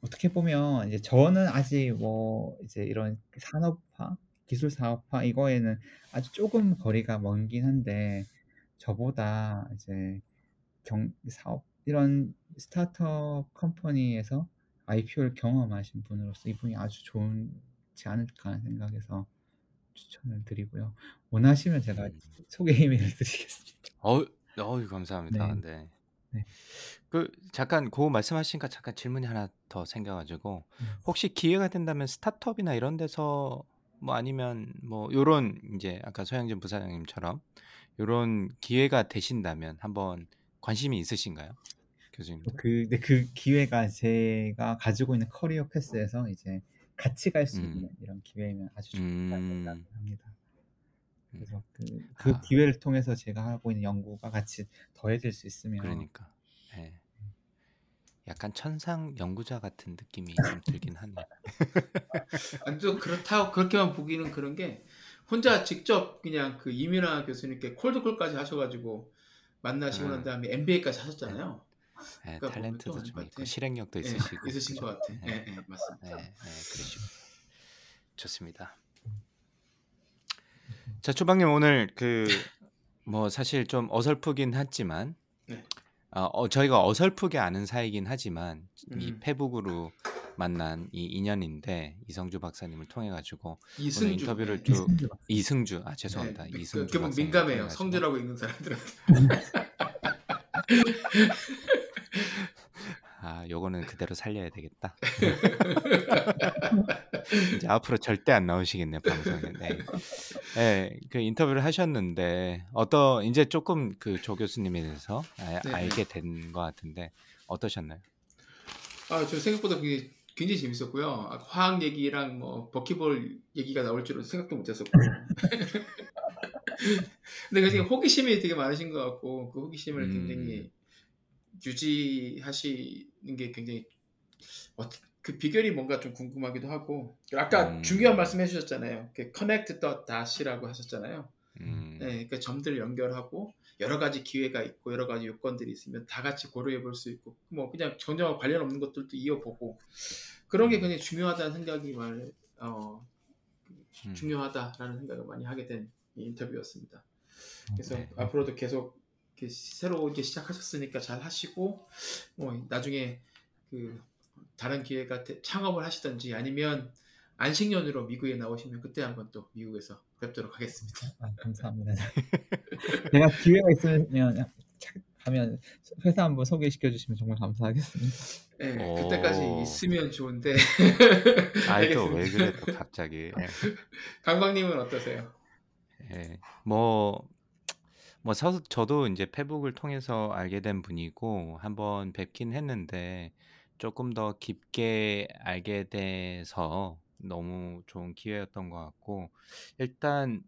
S2: 어떻게 보면 이제 저는 아직 뭐 이제 이런 산업화, 기술 사업화 이거에는 아주 조금 거리가 먼긴 한데 저보다 이제 경 사업 이런 스타트업 컴퍼니에서 IPO를 경험하신 분으로서 이분이 아주 좋지 않을까 하는 생각해서 추천을 드리고요. 원하시면 제가
S1: 음.
S2: 소개 이메일 드리겠습니다.
S1: 어, 어유 감사합니다.
S2: 네.
S1: 네.
S2: 네.
S1: 그 잠깐 그 말씀하시니까 잠깐 질문이 하나 더 생겨가지고
S2: 음.
S1: 혹시 기회가 된다면 스타트업이나 이런 데서 뭐 아니면 뭐 요런 이제 아까 소영진 부사장님처럼 요런 기회가 되신다면 한번 관심이 있으신가요, 교수님도?
S2: 그, 근데 그 기회가 제가 가지고 있는 커리어 패스에서 이제 같이 갈수
S1: 음.
S2: 있는 이런 기회면 아주 좋다고
S1: 음.
S2: 생각을 합니다.
S1: 음.
S2: 그래서 그, 그
S1: 아.
S2: 기회를 통해서 제가 하고 있는 연구가 같이 더해질 수 있으면
S1: 그러니까. 예. 약간 천상 연구자 같은 느낌이 좀 들긴 하네.
S3: 완전 그렇다고 그렇게만 보기는 그런 게 혼자 직접 그냥 그 이민아 교수님께 콜드콜까지 하셔가지고 만나시고 난
S1: 음.
S3: 다음에 MBA까지 하셨잖아요.
S1: 예,
S3: 그러니까
S1: 탤런트도
S3: 좀좀
S1: 있고
S3: 같아.
S1: 실행력도
S3: 예,
S1: 있으시고
S3: 있으신 것 같아.
S1: 예.
S3: 예, 예, 맞습니다.
S1: 네, 네, 그러시고 좋습니다. 자, 초방님 오늘 그 뭐 사실 좀 어설프긴 했지만,
S3: 네.
S1: 어, 어, 저희가 어설프게 아는 사이긴 하지만 이
S3: 음.
S1: 페북으로 만난 이 인연인데 이성주 박사님을 통해 가지고 오늘 인터뷰를
S3: 네.
S1: 쭉
S2: 이승주 박사.
S1: 이승주 아 죄송합니다
S3: 네,
S1: 이승주
S3: 그, 그 민감해요. 성주라고 읽는 사람들한테.
S1: 아 요거는 그대로 살려야 되겠다. 이제 앞으로 절대 안 나오시겠네 방송에. 네. 네, 그 인터뷰를 하셨는데 어떤 이제 조금 그 조 교수님에 대해서 아,
S3: 네.
S1: 알게 된 것 같은데 어떠셨나요?
S3: 아, 저 생각보다 그게 굉장히 재밌었고요. 아, 화학 얘기랑 뭐 버키볼 얘기가 나올 줄은 생각도 못했었고. 근데 그 지금 호기심이 되게 많으신 것 같고 그 호기심을
S1: 음.
S3: 굉장히 유지하시는 게 굉장히 어, 그 비결이 뭔가 좀 궁금하기도 하고 아까
S1: 음.
S3: 중요한 말씀 해 주셨잖아요. 그 connect the dot이라고 하셨잖아요.
S1: 음.
S3: 네, 그러니까 점들을 연결하고 여러 가지 기회가 있고 여러 가지 요건들이 있으면 다 같이 고려해 볼 수 있고 뭐 그냥 전혀 관련 없는 것들도 이어보고 그런 게 굉장히 중요하다는 생각이 말 어,
S1: 음.
S3: 중요하다라는 생각을 많이 하게 된이 인터뷰였습니다. 그래서
S1: 네.
S3: 앞으로도 계속 이렇게 새로 이제 시작하셨으니까 잘 하시고 뭐 나중에 그 다른 기회가 되- 창업을 하시든지 아니면 안식년으로 미국에 나오시면 그때 한번 또 미국에서 뵙도록 하겠습니다.
S2: 아, 감사합니다. 제가 기회가 있으면 착- 가면 회사 한번 소개시켜 주시면 정말 감사하겠습니다.
S3: 네,
S1: 오.
S3: 그때까지 있으면 좋은데
S1: 아이 또 왜. 그래 또 갑자기. 예.
S3: 강박님은 어떠세요?
S1: 예. 뭐, 뭐, 저, 저도 이제 페북을 통해서 알게 된 분이고, 한번 뵙긴 했는데, 조금 더 깊게 알게 돼서 너무 좋은 기회였던 것 같고, 일단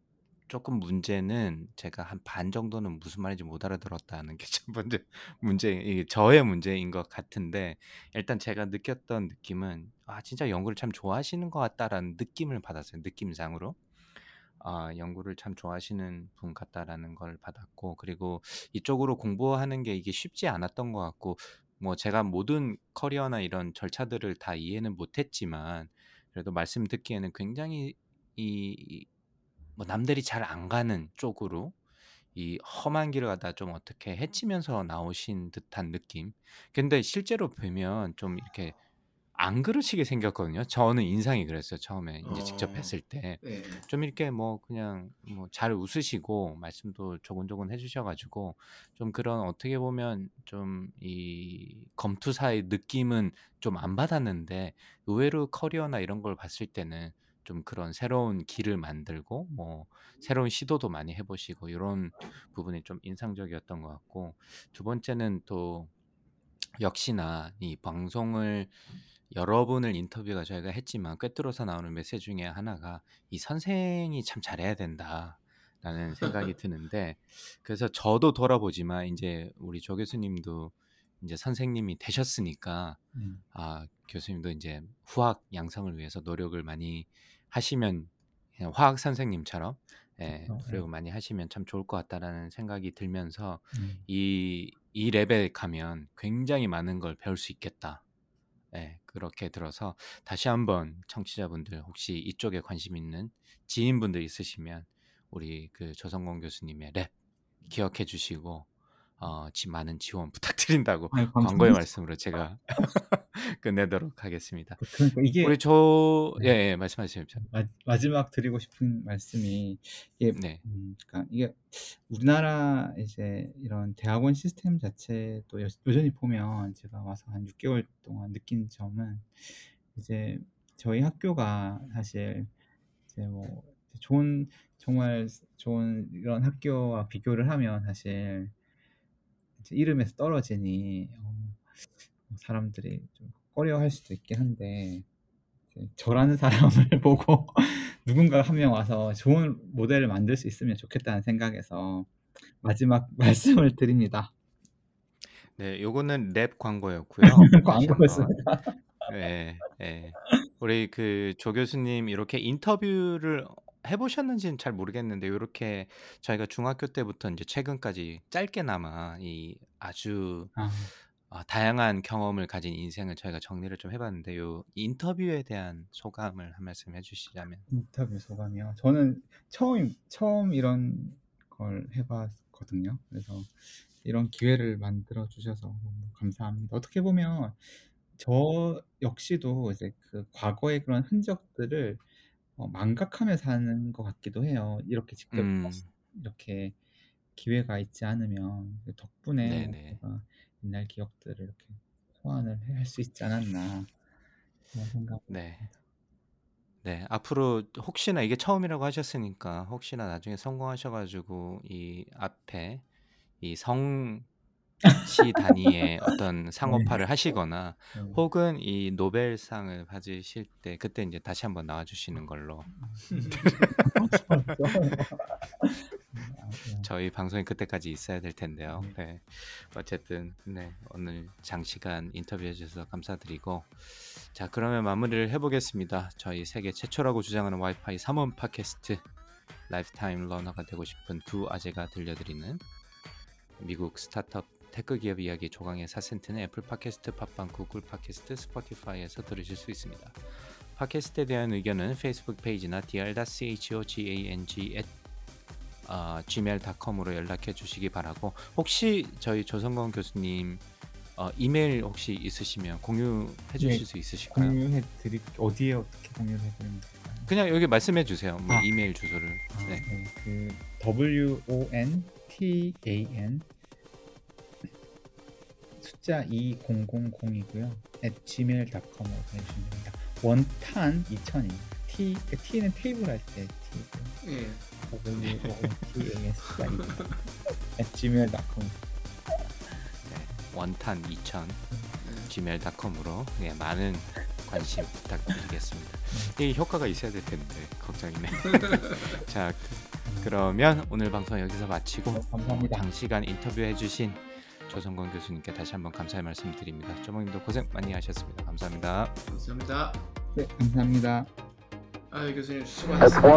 S1: 조금 문제는 제가 한 반 정도는 무슨 말인지 못 알아들었다는 게 첫 번째 문제, 이게 저의 문제인 것 같은데, 일단 제가 느꼈던 느낌은, 아, 진짜 연구를 참 좋아하시는 것 같다라는 느낌을 받았어요. 느낌상으로. 아, 연구를 참 좋아하시는 분 같다라는 걸 받았고, 그리고 이쪽으로 공부하는 게 이게 쉽지 않았던 것 같고, 뭐 제가 모든 커리어나 이런 절차들을 다 이해는 못했지만, 그래도 말씀 듣기에는 굉장히 이, 뭐 남들이 잘 안 가는 쪽으로 이 험한 길을 가다 좀 어떻게 헤치면서 나오신 듯한 느낌. 근데 실제로 보면 좀 이렇게 안 그러시게 생겼거든요. 저는 인상이 그랬어요. 처음에 이제 직접
S3: 어.
S1: 뵀을 때.
S3: 네.
S1: 좀 이렇게 뭐 그냥 뭐 잘 웃으시고 말씀도 조곤조곤 해주셔가지고 좀 그런 어떻게 보면 좀 이 검투사의 느낌은 좀 안 받았는데 의외로 커리어나 이런 걸 봤을 때는 좀 그런 새로운 길을 만들고 뭐 새로운 시도도 많이 해보시고 이런 부분이 좀 인상적이었던 것 같고 두 번째는 또 역시나 이 방송을 여러 분을 인터뷰가 저희가 했지만 꿰뚫어서 나오는 메시지 중에 하나가 이 선생이 참 잘해야 된다라는 생각이 드는데 그래서 저도 돌아보지만 이제 우리 조 교수님도 이제 선생님이 되셨으니까
S2: 음.
S1: 아 교수님도 이제 후학 양성을 위해서 노력을 많이 하시면 화학 선생님처럼 예,
S2: 그렇죠.
S1: 노력을 많이 하시면 참 좋을 것 같다라는 생각이 들면서
S2: 음.
S1: 이, 이 랩에 가면 굉장히 많은 걸 배울 수 있겠다. 예, 그렇게 들어서 다시 한번 청취자분들 혹시 이쪽에 관심 있는 지인분들 있으시면 우리 그 조성공 교수님의 랩 기억해 주시고 어, 지 많은 지원 부탁드린다고
S2: 아유,
S1: 광고의. 말씀으로 제가 끝내도록 하겠습니다.
S2: 그러니까 이게
S1: 우리 조, 예,
S2: 네.
S1: 예, 말씀하세요.
S2: 마, 마지막 드리고 싶은 말씀이 이게
S1: 네,
S2: 음, 그러니까 이게 우리나라 이제 이런 대학원 시스템 자체도 여, 여전히 보면 제가 와서 한 6개월 동안 느낀 점은 이제 저희 학교가 사실 이제 뭐 좋은 정말 좋은 이런 학교와 비교를 하면 사실 이름에서 떨어지니 어, 사람들이 좀 꺼려할 수도 있긴 한데 저라는 사람을 보고 누군가 한 명 와서 좋은 모델을 만들 수 있으면 좋겠다는 생각에서 마지막 말씀을 드립니다.
S1: 네, 요거는 랩 광고였고요.
S2: 광고였습니다.
S1: 예, 예. 우리 그 조 교수님 이렇게 인터뷰를 해 보셨는지는 잘 모르겠는데 이렇게 저희가 중학교 때부터 이제 최근까지 짧게나마 이 아주
S2: 아,
S1: 아, 다양한 경험을 가진 인생을 저희가 정리를 좀 해 봤는데 요 인터뷰에 대한 소감을 한 말씀 해 주시자면
S2: 인터뷰 소감이요. 저는 처음 처음 이런 걸 해 봤거든요. 그래서 이런 기회를 만들어 주셔서 너무 감사합니다. 어떻게 보면 저 역시도 이제 그 과거의 그런 흔적들을 어, 망각하며 사는 것 같기도 해요. 이렇게 직접
S1: 음,
S2: 이렇게 기회가 있지 않으면 덕분에
S1: 네네.
S2: 제가 옛날 기억들을 이렇게 소환을 할 수 있지 않았나 그런 생각.
S1: 네. 네, 앞으로 혹시나 이게 처음이라고 하셨으니까 혹시나 나중에 성공하셔가지고 이 앞에 이 성 취 단위의 어떤 상업화를 하시거나
S2: 네.
S1: 혹은 이 노벨상을 받으실 때 그때 이제 다시 한번 나와주시는 걸로. 저희 방송이 그때까지 있어야 될 텐데요.
S2: 네.
S1: 네. 어쨌든 네 오늘 장시간 인터뷰해 주셔서 감사드리고 자 그러면 마무리를 해보겠습니다. 저희 세계 최초라고 주장하는 와이파이 3원 팟캐스트 lifetime learner가 되고 싶은 두 아재가 들려드리는 미국 스타트업 tech 기업 이야기 조강의 4센트는 애플 팟캐스트, 팟빵, 구글 팟캐스트, 스포티파이에서 들으실 수 있습니다. 팟캐스트에 대한 의견은 페이스북 페이지나 dr.chogang 어, gmail.com으로 연락해 주시기 바라고 혹시 저희 조성건 교수님 어, 이메일 혹시 있으시면 공유해 주실
S2: 네,
S1: 수 있으실까요?
S2: 공유해 드릴 어디에 어떻게 공유를 해드리면 될까요?
S1: 그냥 여기 말씀해 주세요. 뭐
S2: 아.
S1: 이메일 주소를.
S2: 아,
S1: 네.
S2: 네. 그 W O N T A N 숫자 2000이고요. at gmail.com으로 보내주시면 됩니다. 원탄 2000입니다. T 그 T는 테이블 할 때 T고요.
S3: 예.
S2: W O T A S at gmail.com.
S1: 원탄 2000
S3: 예.
S1: gmail.com으로 네, 많은 관심 부탁드리겠습니다. 이 효과가 있어야 될 텐데 걱정이네. 자 그- 그러면 오늘 방송 여기서 마치고
S2: 네, 감사합니다.
S1: 장시간 인터뷰 해주신 조성건 교수님께 다시 한번 감사의 말씀 드립니다. 조목님도 고생 많이 하셨습니다. 감사합니다.
S3: 감사합니다.
S2: 네, 감사합니다.
S3: 아 교수님 수고하셨습니다.